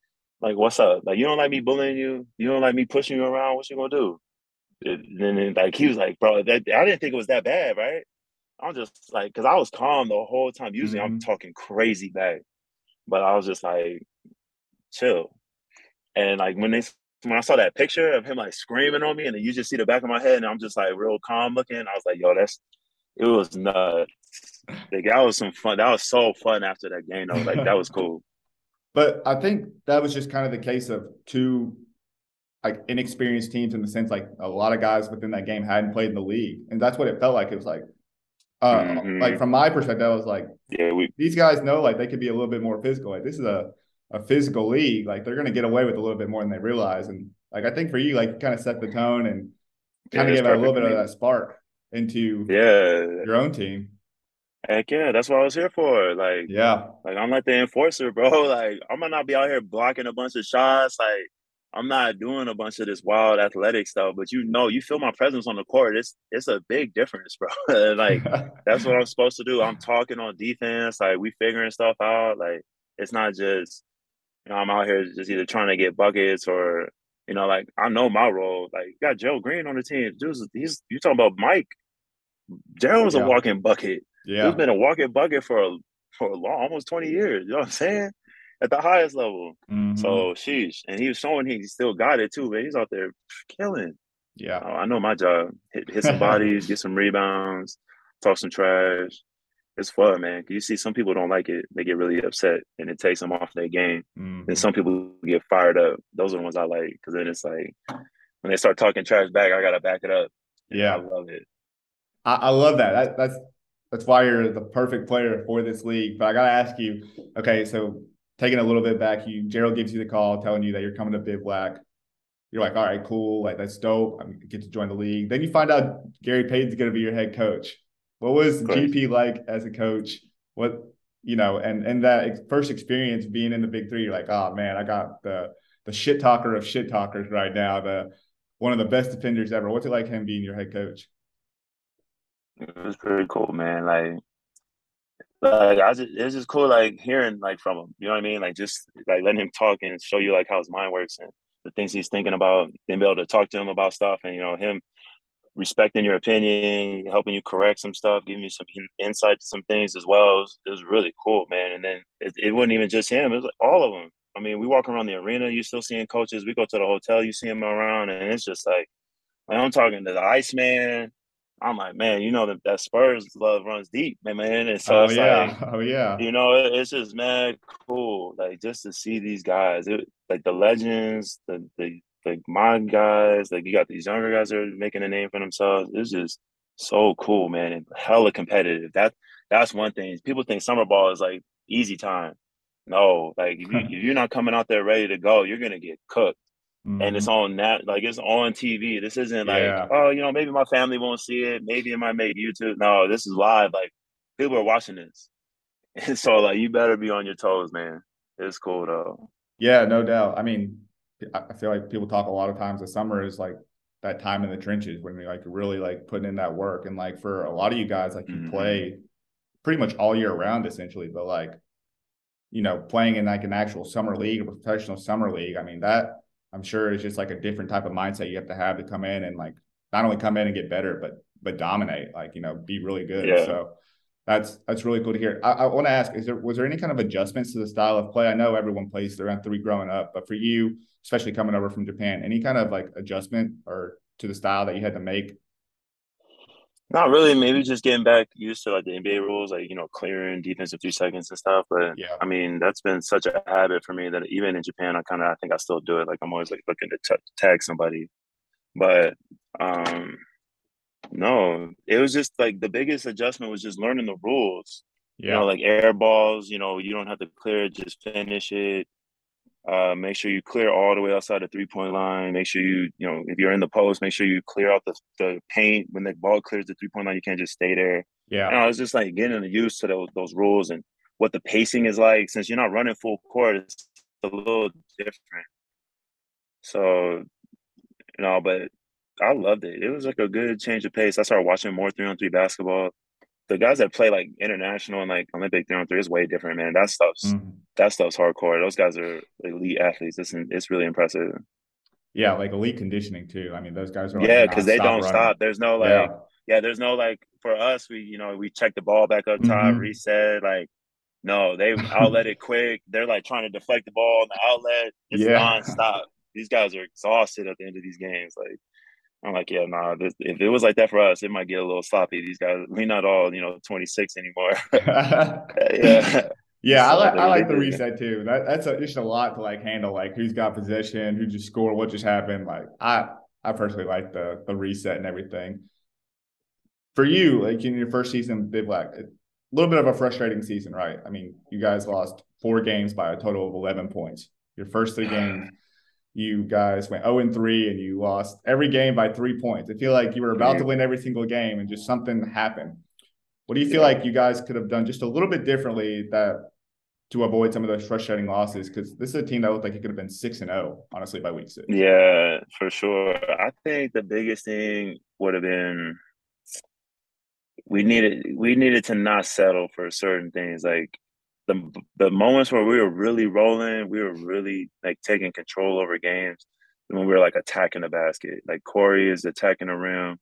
[SPEAKER 3] like, what's up? Like, you don't like me bullying you? You don't like me pushing you around? What you gonna do? And then, like, he was like, bro, that, I didn't think it was that bad, right? I'm just like, cause I was calm the whole time. Usually mm-hmm. I'm talking crazy back, but I was just like, chill. And like when they when I saw that picture of him like screaming on me, and then you just see the back of my head, and I'm just like real calm looking. I was like, yo, that's it was nuts. Like that was some fun. That was so fun after that game. I was like that was cool.
[SPEAKER 2] But I think that was just kind of the case of two like inexperienced teams in the sense like a lot of guys within that game hadn't played in the league, and that's what it felt like. It was like, uh, mm-hmm. like from my perspective, I was like,
[SPEAKER 3] yeah, we,
[SPEAKER 2] these guys know like they could be a little bit more physical. Like this is a a physical league. Like they're going to get away with a little bit more than they realize. And Like I think for you, like kind of set the tone and kind yeah, of give a little bit of that spark into
[SPEAKER 3] yeah
[SPEAKER 2] your own team.
[SPEAKER 3] Heck yeah, that's what I was here for. Like,
[SPEAKER 2] yeah,
[SPEAKER 3] like I'm like the enforcer, bro. Like, I'm gonna not be out here blocking a bunch of shots. Like, I'm not doing a bunch of this wild athletic stuff, but you know, you feel my presence on the court. It's it's a big difference, bro. like, that's what I'm supposed to do. I'm talking on defense. Like, we figuring stuff out. Like, it's not just, you know, I'm out here just either trying to get buckets or, you know, like I know my role. Like, you got Joe Green on the team. Dude, he's you talking about Mike. Gerald's yeah. a walking bucket. Yeah. He's been a walking bucket for a, for a long, almost 20 years. You know what I'm saying? At the highest level. Mm-hmm. So, sheesh. And he was showing he still got it too, man. He's out there killing.
[SPEAKER 2] Yeah.
[SPEAKER 3] Uh, I know my job. Hit, hit some bodies, get some rebounds, talk some trash. It's fun, man. You see, some people don't like it. They get really upset and it takes them off their game. Mm-hmm. And some people get fired up. Those are the ones I like because then it's like when they start talking trash back, I got to back it up.
[SPEAKER 2] Yeah.
[SPEAKER 3] I love it.
[SPEAKER 2] I, I love that. that. That's that's why you're the perfect player for this league. But I gotta ask you, okay, so taking a little bit back, you Gerald gives you the call telling you that you're coming to Bivouac. You're like, all right, cool, like that's dope. I get to join the league. Then you find out Gary Payton's gonna be your head coach. What was GP like as a coach? What you know, and and that first experience being in the Big Three, you're like, oh man, I got the the shit talker of shit talkers right now. The one of the best defenders ever. What's it like him being your head coach?
[SPEAKER 3] It was pretty cool, man. Like, like I just it's just cool, like hearing like from him. You know what I mean? Like just like letting him talk and show you like how his mind works and the things he's thinking about, and be able to talk to him about stuff, and you know him respecting your opinion, helping you correct some stuff, giving you some insight to some things as well. It was, it was really cool, man. And then it, it wasn't even just him; it was like all of them. I mean, we walk around the arena, you still seeing coaches. We go to the hotel, you see them around, and it's just like, like I'm talking to the Iceman, I'm like, man, you know that, that Spurs love runs deep, man, man. And so
[SPEAKER 2] oh, yeah.
[SPEAKER 3] like,
[SPEAKER 2] oh yeah,
[SPEAKER 3] you know, it, it's just mad cool, like just to see these guys, it, like the legends, the the like my guys, like you got these younger guys that are making a name for themselves. It's just so cool, man, and hella competitive. That that's one thing. People think summer ball is like easy time. No, like if, you, if you're not coming out there ready to go, you're gonna get cooked. Mm-hmm. And it's mm-hmm. on that, like it's on TV. This isn't like, yeah. oh, you know, maybe my family won't see it. Maybe it might make YouTube. No, this is live. Like people are watching this, and so like you better be on your toes, man. It's cool though.
[SPEAKER 2] Yeah, no doubt. I mean, I feel like people talk a lot of times the summer is like that time in the trenches when you're like really like putting in that work. And like for a lot of you guys, like you mm-hmm. play pretty much all year round essentially, but like, you know, playing in like an actual summer league, a professional summer league, I mean, that I'm sure is just like a different type of mindset you have to have to come in and like not only come in and get better, but but dominate, like you know, be really good. Yeah. So that's that's really cool to hear. I, I want to ask: Is there was there any kind of adjustments to the style of play? I know everyone plays around three growing up, but for you, especially coming over from Japan, any kind of like adjustment or to the style that you had to make
[SPEAKER 3] not really. Maybe just getting back used to like the NBA rules, like you know, clearing defensive three seconds and stuff. But yeah, I mean, that's been such a habit for me that even in Japan, I kind of I think I still do it. Like I'm always like looking to t- tag somebody, but um, no, it was just like the biggest adjustment was just learning the rules. Yeah. You know, like air balls. You know, you don't have to clear it; just finish it. Uh, make sure you clear all the way outside the three point line. Make sure you, you know, if you're in the post, make sure you clear out the, the paint when the ball clears the three point line. You can't just stay there.
[SPEAKER 2] Yeah,
[SPEAKER 3] and I was just like getting used to those those rules and what the pacing is like. Since you're not running full court, it's a little different. So, you know, but I loved it. It was like a good change of pace. I started watching more three on three basketball the guys that play like international and like Olympic three on three is way different, man. That stuff's mm-hmm. that stuff's hardcore. Those guys are elite athletes. It's it's really impressive.
[SPEAKER 2] Yeah, like elite conditioning too. I mean, those guys are
[SPEAKER 3] like yeah, because they don't running. stop. There's no like yeah. yeah. there's no like for us. We you know we check the ball back up top, mm-hmm. reset. Like no, they outlet it quick. They're like trying to deflect the ball on the outlet. It's yeah. nonstop. These guys are exhausted at the end of these games. Like I'm like, yeah, nah. This, if it was like that for us, it might get a little sloppy. These guys, we not all, you know, 26 anymore.
[SPEAKER 2] yeah. Yeah, I like I like the reset too. That, that's a, just a lot to like handle. Like who's got possession, who just scored, what just happened. Like I, I personally like the the reset and everything. For you, like in your first season, Bivouac, a little bit of a frustrating season, right? I mean, you guys lost four games by a total of 11 points. Your first three games you guys went 0 and 3 and you lost every game by three points. I feel like you were about to win every single game and just something happened. What do you feel yeah. like you guys could have done just a little bit differently that to avoid some of those frustrating losses? Because this is a team that looked like it could have been six and zero, oh, honestly, by week six.
[SPEAKER 3] Yeah, for sure. I think the biggest thing would have been we needed we needed to not settle for certain things like the the moments where we were really rolling, we were really like taking control over games when we were like attacking the basket. Like Corey is attacking the rim,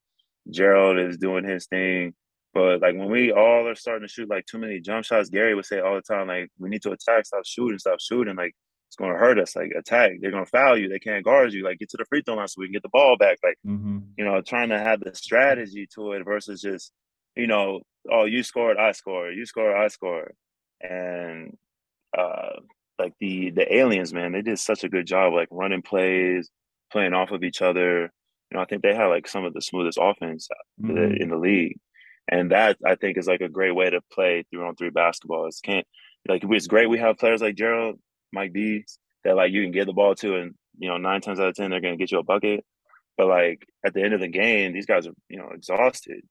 [SPEAKER 3] Gerald is doing his thing. But like when we all are starting to shoot like too many jump shots, Gary would say all the time, like, we need to attack, stop shooting, stop shooting. Like it's gonna hurt us. Like attack. They're gonna foul you. They can't guard you. Like get to the free throw line so we can get the ball back. Like, mm-hmm. you know, trying to have the strategy to it versus just, you know, oh, you scored, I scored, you scored, I scored and uh, like the the aliens, man, they did such a good job, like running plays, playing off of each other. You know, I think they had like some of the smoothest offense mm-hmm. in the league, and that I think is like a great way to play three on three basketball. It's can't like it's great we have players like Gerald, Mike B, that like you can get the ball to, and you know nine times out of ten they're gonna get you a bucket. But like at the end of the game, these guys are you know exhausted,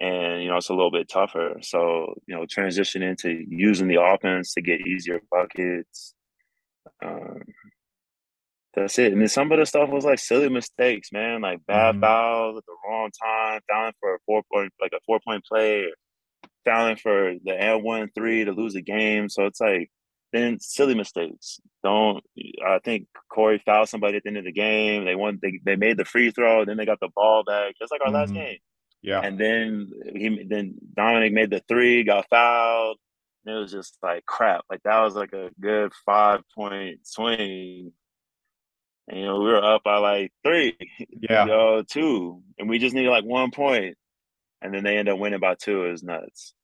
[SPEAKER 3] and you know it's a little bit tougher. So you know, transition into using the offense to get easier buckets. Um, that's it. And then some of the stuff was like silly mistakes, man, like bad mm-hmm. fouls at the wrong time, fouling for a four point, like a four point play, or fouling for the and one three to lose a game. So it's like then silly mistakes. Don't I think Corey fouled somebody at the end of the game. They won. They they made the free throw. Then they got the ball back, just like our mm-hmm. last game.
[SPEAKER 2] Yeah.
[SPEAKER 3] And then he then Dominic made the three, got fouled. And it was just like crap. Like that was like a good five point swing. And you know, we were up by like three.
[SPEAKER 2] Yeah.
[SPEAKER 3] you know, two. And we just needed like one point. And then they end up winning by two. It was nuts.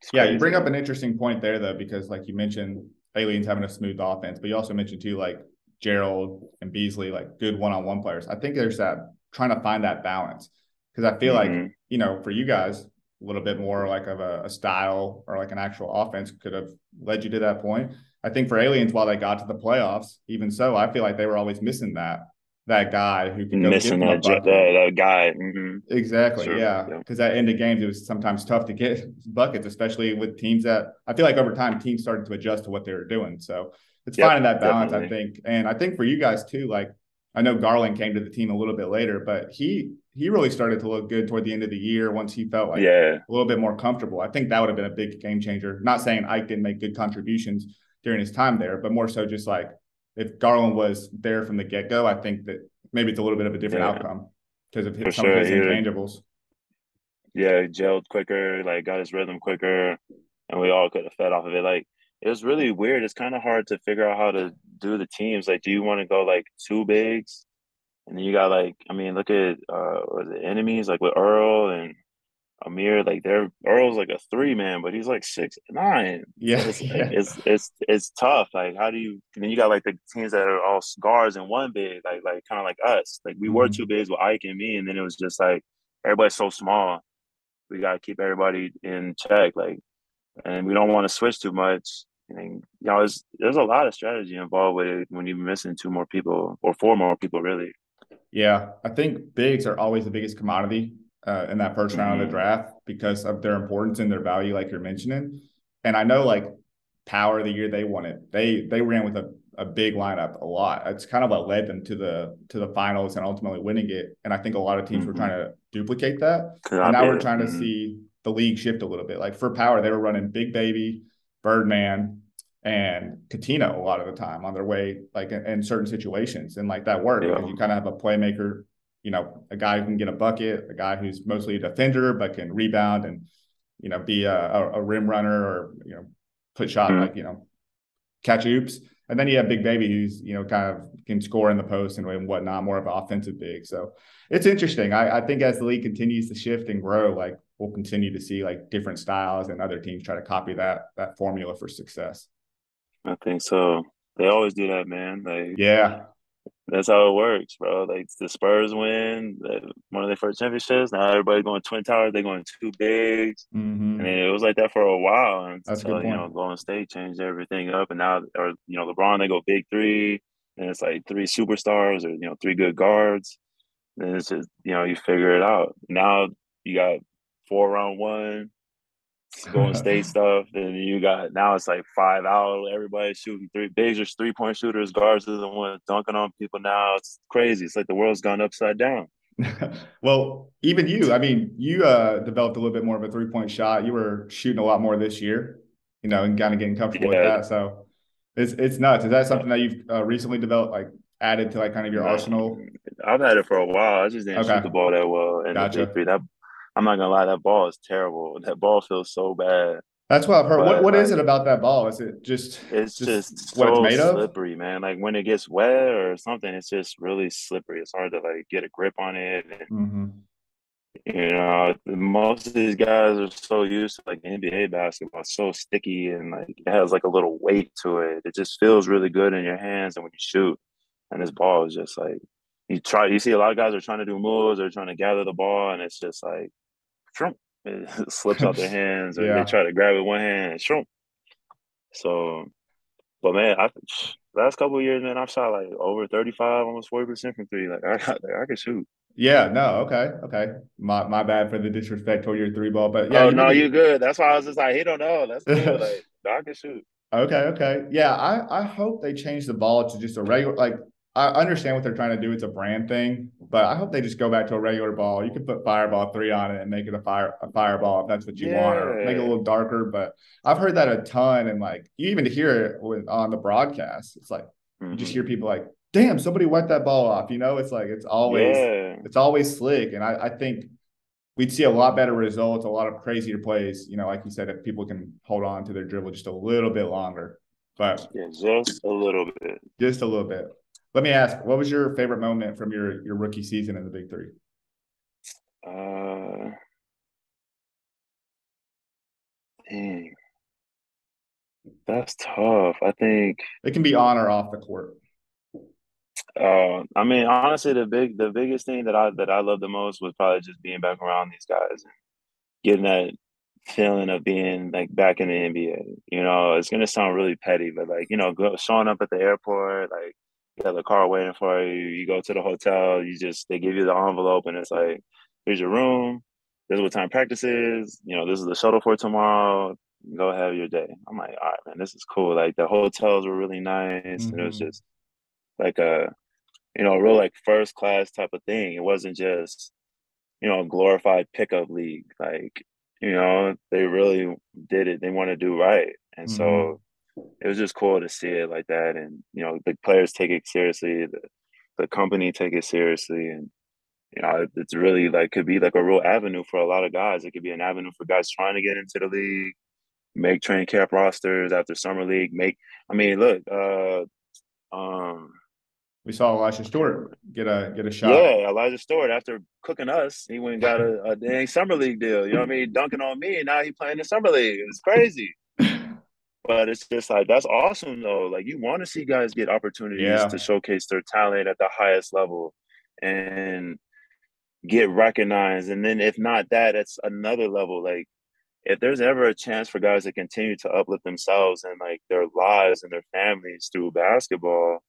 [SPEAKER 2] It's yeah, crazy. you bring up an interesting point there though, because like you mentioned aliens having a smooth offense, but you also mentioned too, like Gerald and Beasley, like good one on one players. I think there's that trying to find that balance because I feel mm-hmm. like you know for you guys a little bit more like of a, a, style or like an actual offense could have led you to that point. I think for aliens, while they got to the playoffs, even so, I feel like they were always missing that that guy who can go missing
[SPEAKER 3] that, that, that, guy. Mm-hmm.
[SPEAKER 2] Exactly, sure. yeah. Because yeah. at end of games, it was sometimes tough to get buckets, especially with teams that I feel like over time teams started to adjust to what they were doing. So it's yep, finding that balance, definitely. I think. And I think for you guys too, like I know Garlon came to the team a little bit later, but he he really started to look good toward the end of the year once he felt like yeah. a little bit more comfortable. I think that would have been a big game changer. Not saying Ike didn't make good contributions during his time there, but more so just like if Garlon was there from the get go, I think that maybe it's a little bit of a different yeah. outcome because of his, some sure, of his intangibles.
[SPEAKER 3] Yeah, he gelled quicker, like got his rhythm quicker, and we all could have fed off of it. Like it was really weird. It's kind of hard to figure out how to do the teams. Like, do you want to go like two bigs and then you got like, I mean, look at uh was it enemies like with Earl and Amir, like they're Earl's like a three man, but he's like six nine.
[SPEAKER 2] Yeah,
[SPEAKER 3] it's,
[SPEAKER 2] yeah.
[SPEAKER 3] it's it's it's tough. Like, how do you? And then you got like the teams that are all guards and one big, like like kind of like us. Like we mm-hmm. were two bigs with Ike and me, and then it was just like everybody's so small. We got to keep everybody in check, like, and we don't want to switch too much. And you know, there's there's a lot of strategy involved with it when you're missing two more people or four more people, really.
[SPEAKER 2] Yeah, I think bigs are always the biggest commodity uh, in that 1st mm-hmm. round of the mm-hmm. draft because of their importance and their value, like you're mentioning. And I know, like power of the year they won it. They they ran with a, a big lineup a lot. It's kind of what led them to the to the finals and ultimately winning it. And I think a lot of teams mm-hmm. were trying to duplicate that. And now we're trying mm-hmm. to see the league shift a little bit. Like for power, they were running Big Baby, Birdman, and Katina a lot of the time on their way, like in, in certain situations, and like that worked yeah. you kind of have a playmaker, you know, a guy who can get a bucket, a guy who's mostly a defender but can rebound and you know be a, a, a rim runner or you know put shot mm-hmm. like you know catch oops. And then you have Big Baby, who's you know kind of can score in the post and whatnot, more of an offensive big. So it's interesting. I, I think as the league continues to shift and grow, like we'll continue to see like different styles and other teams try to copy that that formula for success.
[SPEAKER 3] I think so. They always do that, man. Like
[SPEAKER 2] yeah,
[SPEAKER 3] that's how it works, bro. Like the Spurs win one of their first championships. Now everybody's going twin towers. They're going two bigs, mm-hmm. and it was like that for a while. And
[SPEAKER 2] that's so,
[SPEAKER 3] you know, Golden State changed everything up, and now or you know LeBron they go big three. and it's like three superstars or you know three good guards. And it's just you know you figure it out. Now you got four round one, Golden State stuff, and you got now it's like five out. Everybody's shooting three bigs three point shooters, guards are the ones dunking on people now. It's crazy. It's like the world's gone upside down.
[SPEAKER 2] well, even you, I mean, you uh, developed a little bit more of a three point shot. You were shooting a lot more this year, you know, and kind of getting comfortable yeah. with that. So it's it's nuts. Is that something that you've uh, recently developed, like added to like kind of your arsenal?
[SPEAKER 3] I've had it for a while. I just didn't okay. shoot the ball that well. And gotcha. three, that I'm not gonna lie, that ball is terrible. That ball feels so bad.
[SPEAKER 2] That's what I've heard. But what what like, is it about that ball? Is it just
[SPEAKER 3] it's just, just what so it's made of? Slippery, man. Like when it gets wet or something, it's just really slippery. It's hard to like get a grip on it. And, mm-hmm. You know, most of these guys are so used to like NBA basketball, so sticky and like it has like a little weight to it. It just feels really good in your hands and when you shoot. And this ball is just like you try. You see a lot of guys are trying to do moves, they're trying to gather the ball, and it's just like, shrimp, it eh, slips out their hands, or yeah. they try to grab it one hand, and shrimp. So, but man, I last couple years, man, I've shot like over thirty five, almost forty percent from three. Like I, got, I, I can shoot.
[SPEAKER 2] Yeah, no, okay, okay. My my bad for the disrespect toward your three ball, but yeah.
[SPEAKER 3] Oh you no, you good. That's why I was just like, he don't know. That's cool. like I can shoot.
[SPEAKER 2] Okay, okay. Yeah, I I hope they change the ball to just a regular like I understand what they're trying to do. It's a brand thing, but I hope they just go back to a regular ball. You can put Fireball three on it and make it a fire a fireball if that's what you yeah. want, or make it a little darker. But I've heard that a ton, and like you even hear it when, on the broadcast. It's like mm-hmm. you just hear mm-hmm. people like, "Damn, somebody wiped that ball off." You know, it's like it's always yeah. it's always slick, and I, I think we'd see a lot better results, a lot of crazier plays. You know, like you said, if people can hold on to their dribble just a little bit longer. But
[SPEAKER 3] yeah, just a little bit,
[SPEAKER 2] just a little bit. Let me ask, what was your favorite moment from your your rookie season in the Big Three? Uh,
[SPEAKER 3] dang, that's tough. I think
[SPEAKER 2] it can be on or off the court.
[SPEAKER 3] Uh, I mean, honestly, the big the biggest thing that I that I love the most was probably just being back around these guys and getting that feeling of being like back in the NBA. You know, it's gonna sound really petty, but like you know, go, showing up at the airport, like you have the car waiting for you. You go to the hotel. You just they give you the envelope, and it's like, here's your room. This is what time practice is. You know, this is the shuttle for tomorrow. Go have your day. I'm like, all right, man, this is cool. Like the hotels were really nice, mm-hmm. and it was mm-hmm. just like a, you know, a real like first class type of thing. It wasn't just, you know, glorified pickup league. Like, you know, they really did it. They want to do right, and mm-hmm. so it was just cool to see it like that, and you know the players take it seriously, the the company take it seriously, and you know it's really like could be like a real avenue for a lot of guys. It could be an avenue for guys trying to get into the league, make training camp rosters after summer league. Make I mean, look, uh, um,
[SPEAKER 2] we saw Elijah Stewart get a get a shot.
[SPEAKER 3] Yeah, Elijah Stewart after cooking us, he went and got a, a dang summer league deal. You know what I mean? Dunking on me, and now he playing the summer league. It's crazy. But it's just like that's awesome though. Like you want to see guys get opportunities yeah. to showcase their talent at the highest level and get recognized. And then if not that, it's another level. Like if there's ever a chance for guys to continue to uplift themselves and like their lives and their families through basketball,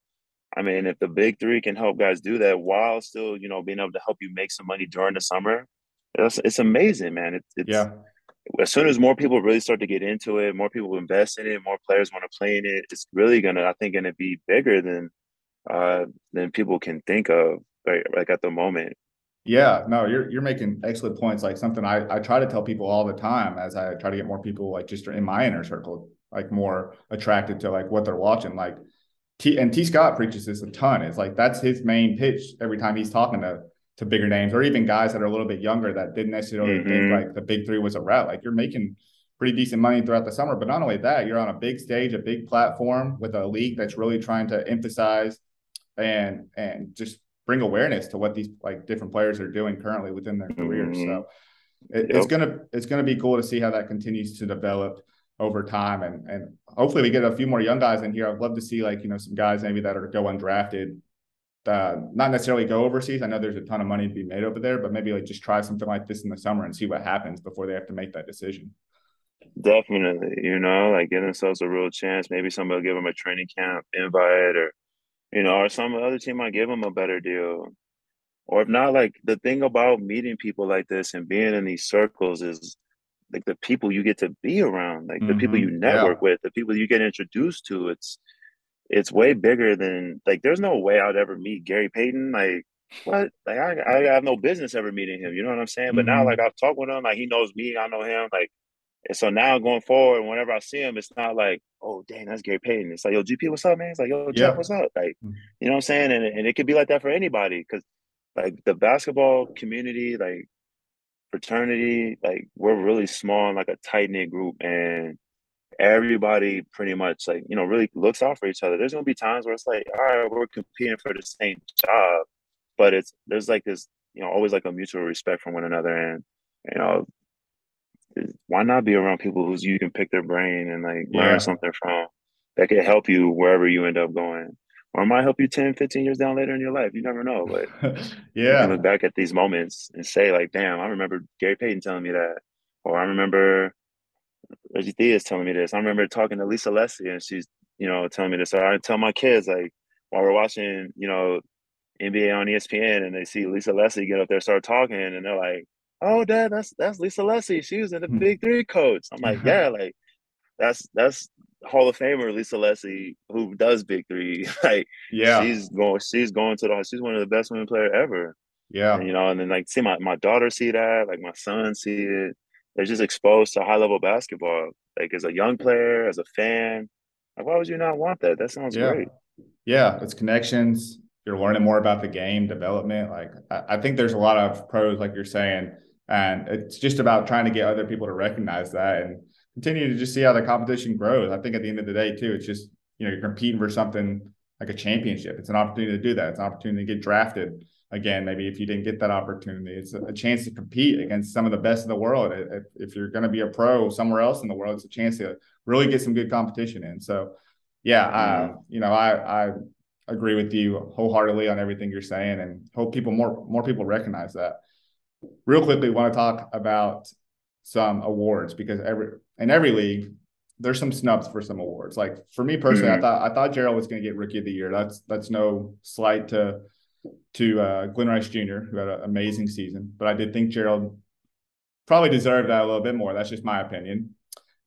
[SPEAKER 3] I mean, if the big three can help guys do that while still, you know, being able to help you make some money during the summer, it's, it's amazing, man. It, it's yeah as soon as more people really start to get into it, more people invest in it, more players want to play in it, it's really gonna, I think, gonna be bigger than uh than people can think of right like at the moment.
[SPEAKER 2] Yeah, no, you're you're making excellent points. Like something I, I try to tell people all the time as I try to get more people like just in my inner circle, like more attracted to like what they're watching. Like T and T Scott preaches this a ton. It's like that's his main pitch every time he's talking to to bigger names or even guys that are a little bit younger that didn't necessarily mm-hmm. think like the big three was a route. Like you're making pretty decent money throughout the summer. But not only that, you're on a big stage, a big platform with a league that's really trying to emphasize and and just bring awareness to what these like different players are doing currently within their careers. Mm-hmm. So it, yep. it's gonna it's gonna be cool to see how that continues to develop over time and and hopefully we get a few more young guys in here. I'd love to see like you know some guys maybe that are go undrafted uh, not necessarily go overseas. I know there's a ton of money to be made over there, but maybe like just try something like this in the summer and see what happens before they have to make that decision.
[SPEAKER 3] Definitely, you know, like give themselves a real chance. Maybe somebody will give them a training camp invite or You know, or some other team might give them a better deal. Or if not, like the thing about meeting people like this and being in these circles is like the people you get to be around, like mm-hmm. the people you mm-hmm. network yeah. with, the people you get introduced to. It's it's way bigger than like there's no way I'd ever meet Gary Payton. Like what? Like I, I have no business ever meeting him. You know what I'm saying? But mm-hmm. now like I've talked with him, like he knows me, I know him. Like and so now going forward, whenever I see him, it's not like, oh dang, that's Gary Payton. It's like, yo, GP, what's up, man? It's like, yo, Jeff, yeah. what's up? Like, mm-hmm. you know what I'm saying? And and it could be like that for anybody because like the basketball community, like fraternity, like we're really small and like a tight knit group, and everybody pretty much like you know really looks out for each other. There's gonna be times where it's like, all right, we're competing for the same job, but it's there's like this, you know, always like a mutual respect from one another, and you know, why not be around people who's you can pick their brain and like yeah. learn something from that could help you wherever you end up going or it might help you 10 15 years down later in your life you never know but
[SPEAKER 2] yeah
[SPEAKER 3] look back at these moments and say like damn i remember gary payton telling me that or i remember reggie theus telling me this i remember talking to lisa leslie and she's you know telling me this or i tell my kids like while we're watching you know nba on espn and they see lisa leslie get up there start talking and they're like oh dad that's that's lisa leslie she was in the hmm. big three coach i'm like yeah like that's that's Hall of Famer Lisa Leslie, who does big three. like, yeah, she's going, she's going to the, she's one of the best women player ever.
[SPEAKER 2] Yeah,
[SPEAKER 3] and, you know, and then like see my my daughter see that, like my son see it. They're just exposed to high level basketball. Like as a young mm-hmm. player, as a fan, like why would you not want that? That sounds
[SPEAKER 2] yeah.
[SPEAKER 3] great.
[SPEAKER 2] Yeah, it's connections. You're learning more about the game development. Like I, I think there's a lot of pros, like you're saying, and it's just about trying to get other people to recognize that and continue to just see how the competition grows. I think at the end of the day, too, it's just you know you're competing for something like a championship. It's an opportunity to do that. It's an opportunity to get drafted again. Maybe if you didn't get that opportunity, it's a, chance to compete against some of the best in the world. If, if you're going to be a pro somewhere else in the world, it's a chance to really get some good competition in. So, yeah, mm-hmm. I, you know, I I agree with you wholeheartedly on everything you're saying, and hope people more more people recognize that. Real quickly, want to talk about some awards because every in every league there's some snubs for some awards. Like for me personally, mm-hmm. I thought I thought Gerald was going to get Rookie of the Year. That's that's no slight to to uh, Glen Rice Jr., who had an amazing season, but I did think Gerald probably deserved that a little bit more. That's just my opinion.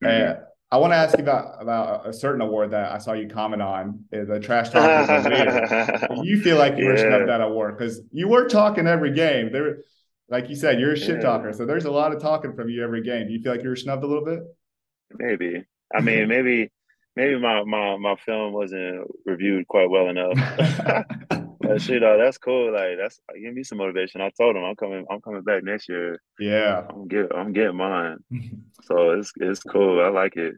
[SPEAKER 2] Mm-hmm. Uh, I want to ask you about about a certain award that I saw you comment on, the trash talk. you feel like you yeah. were snubbed that award because you were talking every game. There, like you said, you're a shit talker. So there's a lot of talking from you every game. Do you feel like you were snubbed a little bit?
[SPEAKER 3] Maybe. I mean, maybe maybe my, my my film wasn't reviewed quite well enough. but shit, uh, that's cool. Like that's give me some motivation. I told him I'm coming. I'm coming back next year.
[SPEAKER 2] Yeah,
[SPEAKER 3] I'm get. I'm getting mine. so it's it's cool. I like it.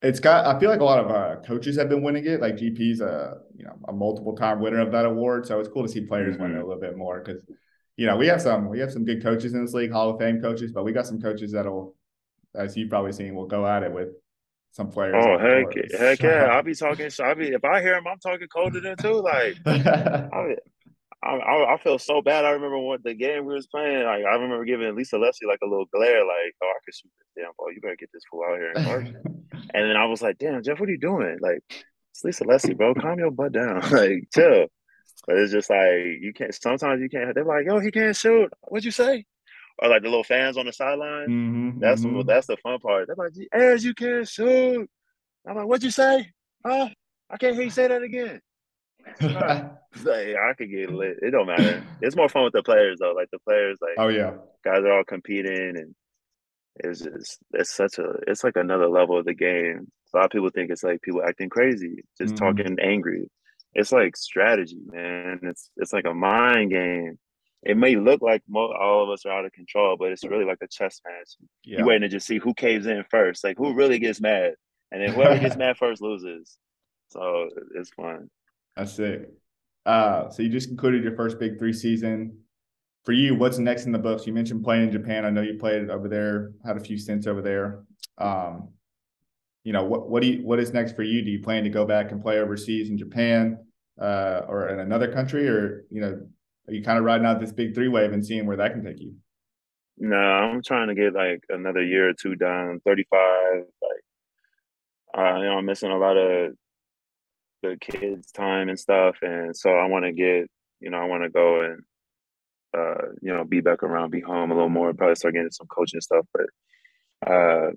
[SPEAKER 2] It's got. I feel like a lot of uh, coaches have been winning it. Like GP's a you know a multiple time winner of that award. So it's cool to see players mm-hmm. win it a little bit more because you know, we have some we have some good coaches in this league, Hall of Fame coaches, but we got some coaches that'll, as you've probably seen, will go at it with some players.
[SPEAKER 3] Oh heck, heck yeah! I'll be talking. I be if I hear him, I'm talking colder than too. Like I, I, I, feel so bad. I remember what the game we was playing. Like I remember giving Lisa Leslie like a little glare, like, "Oh, I can shoot this damn ball. You better get this fool out here and then I was like, "Damn, Jeff, what are you doing? Like, it's Lisa Leslie, bro. Calm your butt down. like, chill." But it's just like you can't. Sometimes you can't. They're like, "Yo, he can't shoot." What'd you say? Or like the little fans on the sideline. Mm-hmm, that's mm-hmm. that's the fun part. They're like, "As you can't shoot." I'm like, "What'd you say?" Huh? I can't hear you say that again. like, I could get lit. It don't matter. It's more fun with the players though. Like the players, like
[SPEAKER 2] oh yeah,
[SPEAKER 3] guys are all competing, and it's just it's such a it's like another level of the game. A lot of people think it's like people acting crazy, just mm-hmm. talking angry it's like strategy, man. It's it's like a mind game. It may look like mo- all of us are out of control, but it's really like a chess match. Yeah. You waiting to just see who caves in first, like who really gets mad, and then whoever gets mad first loses. So it's fun.
[SPEAKER 2] That's it. Uh, so you just concluded your first Big Three season. For you, what's next in the books? You mentioned playing in Japan. I know you played over there, had a few stints over there. Um, you know what what do you what is next for you? Do you plan to go back and play overseas in Japan uh, or in another country, or you know, are you kind of riding out this big three wave and seeing where that can take you?
[SPEAKER 3] No, I'm trying to get like another year or two done. 35, like uh, you know, I'm missing a lot of the kids time and stuff, and so I want to get you know I want to go and uh, you know be back around, be home a little more, probably start getting some coaching stuff, but uh,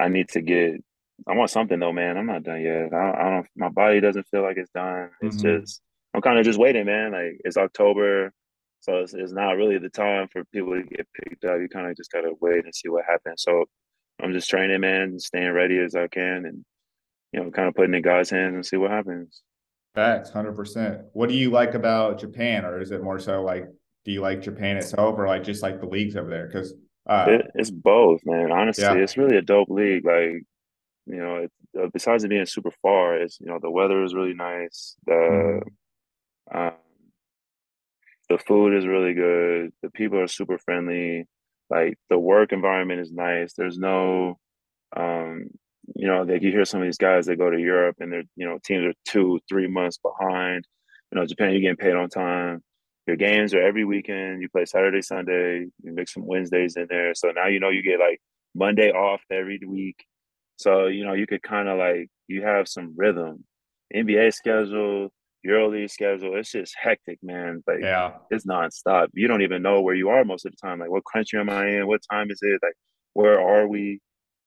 [SPEAKER 3] I need to get. I want something though, man. I'm not done yet. I don't. I don't my body doesn't feel like it's done. It's mm-hmm. just I'm kind of just waiting, man. Like it's October. So it's, it's not really the time for people to get picked up. You kind of just gotta wait and see what happens. So I'm just training, man, staying ready as I can, and you know, kind of putting in God's hands and see what happens.
[SPEAKER 1] Facts, hundred percent. What do you like about Japan, or is it more so like, do you like Japan itself, or like just like the leagues over there? Because uh,
[SPEAKER 3] it, it's both, man. Honestly, yeah. it's really a dope league. Like, you know, it, uh, besides it being super far, it's you know the weather is really nice. The mm-hmm. Um, the food is really good. The people are super friendly. Like the work environment is nice. There's no, um, you know, like you hear some of these guys that go to Europe and their, you know, teams are two, three months behind. You know, Japan, you're getting paid on time. Your games are every weekend. You play Saturday, Sunday. You mix some Wednesdays in there. So now you know you get like Monday off every week. So you know you could kind of like you have some rhythm. NBA schedule, EuroLeague schedule, it's just hectic, man. Like, yeah, it's nonstop. You don't even know where you are most of the time. Like, what country am I in? What time is it? Like, where are we?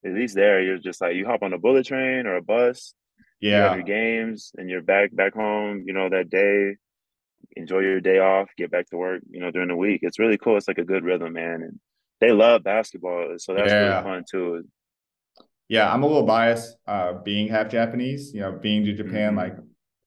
[SPEAKER 3] At least there, you're just like you hop on a bullet train or a bus. Yeah, you have your games, and you're back back home. You know that day. Enjoy your day off. Get back to work. You know during the week. It's really cool. It's like a good rhythm, man. And they love basketball, so that's yeah. really fun too.
[SPEAKER 1] Yeah, I'm a little biased, uh, being half Japanese. You know, being to Japan, mm-hmm. like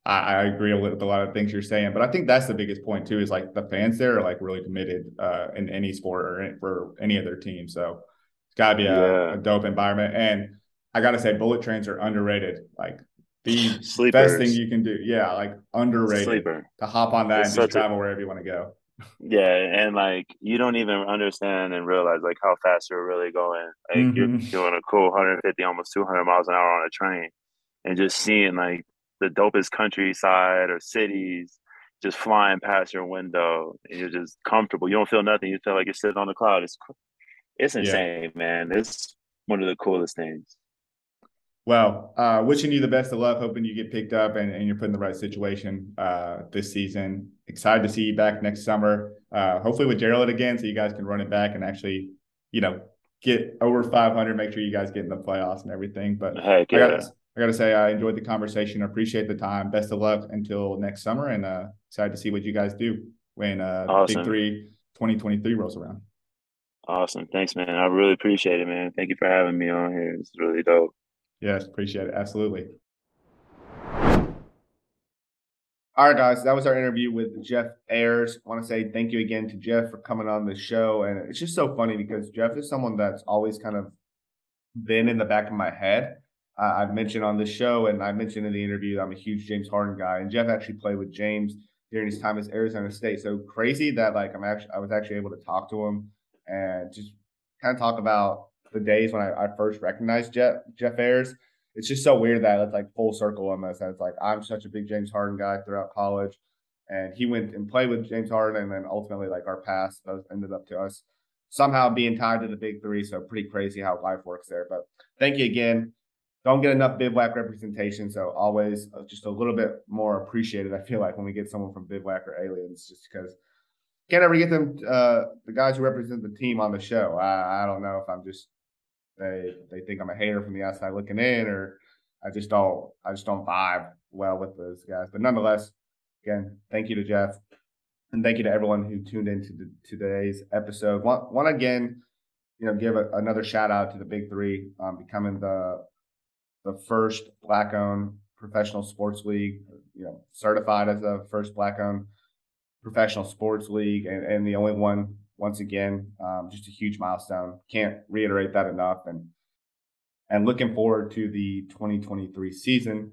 [SPEAKER 1] I, I, agree with a lot of things you're saying, but I think that's the biggest point too. Is like the fans there are like really committed uh, in any sport or in, for any other team. So it's got to be a, yeah. a, dope environment. And I got to say, bullet trains are underrated. Like the Sleepers. best thing you can do. Yeah, like underrated. Sleeper. To hop on that it's and just travel a, wherever you want to go.
[SPEAKER 3] Yeah, and like you don't even understand and realize like how fast you're really going. Like mm-hmm. you're doing a cool 150, almost 200 miles an hour on a train, and just seeing like the dopest countryside or cities just flying past your window and you're just comfortable. You don't feel nothing. You feel like you're sitting on a cloud. It's it's insane, yeah. man. It's one of the coolest things.
[SPEAKER 1] Well, uh, wishing you the best of luck. Hoping you get picked up and, and you're put in the right situation uh, this season. Excited to see you back next summer. Uh, hopefully with Gerald again, so you guys can run it back and actually, you know, get over 500. Make sure you guys get in the playoffs and everything. But
[SPEAKER 3] Heck yeah.
[SPEAKER 1] I got, I got to say, I enjoyed the conversation. Appreciate the time. Best of luck until next summer, and uh, excited to see what you guys do when uh, awesome. Big Three 2023 rolls around.
[SPEAKER 3] Awesome. Thanks, man. I really appreciate it, man. Thank you for having me on here. It's really dope.
[SPEAKER 1] Yes, appreciate it. Absolutely. All right, guys, that was our interview with Jeff Ayres. I want to say thank you again to Jeff for coming on the show. And it's just so funny because Jeff is someone that's always kind of been in the back of my head I've mentioned on this show, and I mentioned in the interview, I'm a huge James Harden guy, and Jeff actually played with James during his time at Arizona State. So crazy that like I'm actually I was actually able to talk to him and just kind of talk about the days when I, I first recognized Jeff Jeff Ayres. It's just so weird that it's like full circle almost. And it's like I'm such a big James Harden guy throughout college, and he went and played with James Harden, and then ultimately like our paths ended up to us somehow being tied to the big three. So pretty crazy how life works there. But thank you again don't get enough bivouac representation. So always uh, just a little bit more appreciated. I feel like when we get someone from bivouac or aliens, just because can't ever get them uh, the guys who represent the team on the show. I, I don't know if I'm just they they think I'm a hater from the outside looking in, or I just don't I just don't vibe well with those guys. But nonetheless, again, thank you to Jeff, and thank you to everyone who tuned into the, today's episode. One, want again, you know, give a, another shout out to the Big Three um, becoming the the first black owned professional sports league, you know, certified as the first black owned professional sports league and, and the only one once again, um, just a huge milestone. Can't reiterate that enough. And and looking forward to the 2023 season.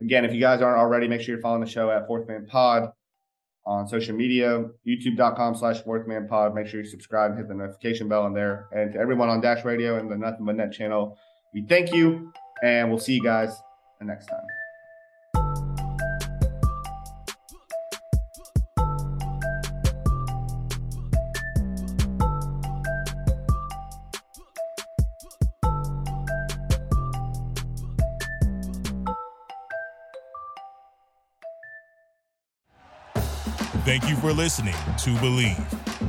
[SPEAKER 1] Again, if you guys aren't already, make sure you're following the show at Fourth Man Pod on social media, youtube.com slash Fourth Man Pod. Make sure you subscribe and hit the notification bell on there. And to everyone on Dash Radio and the Nothing But Net channel, we thank you. And we'll see you guys next time.
[SPEAKER 4] Thank you for listening to Bleav.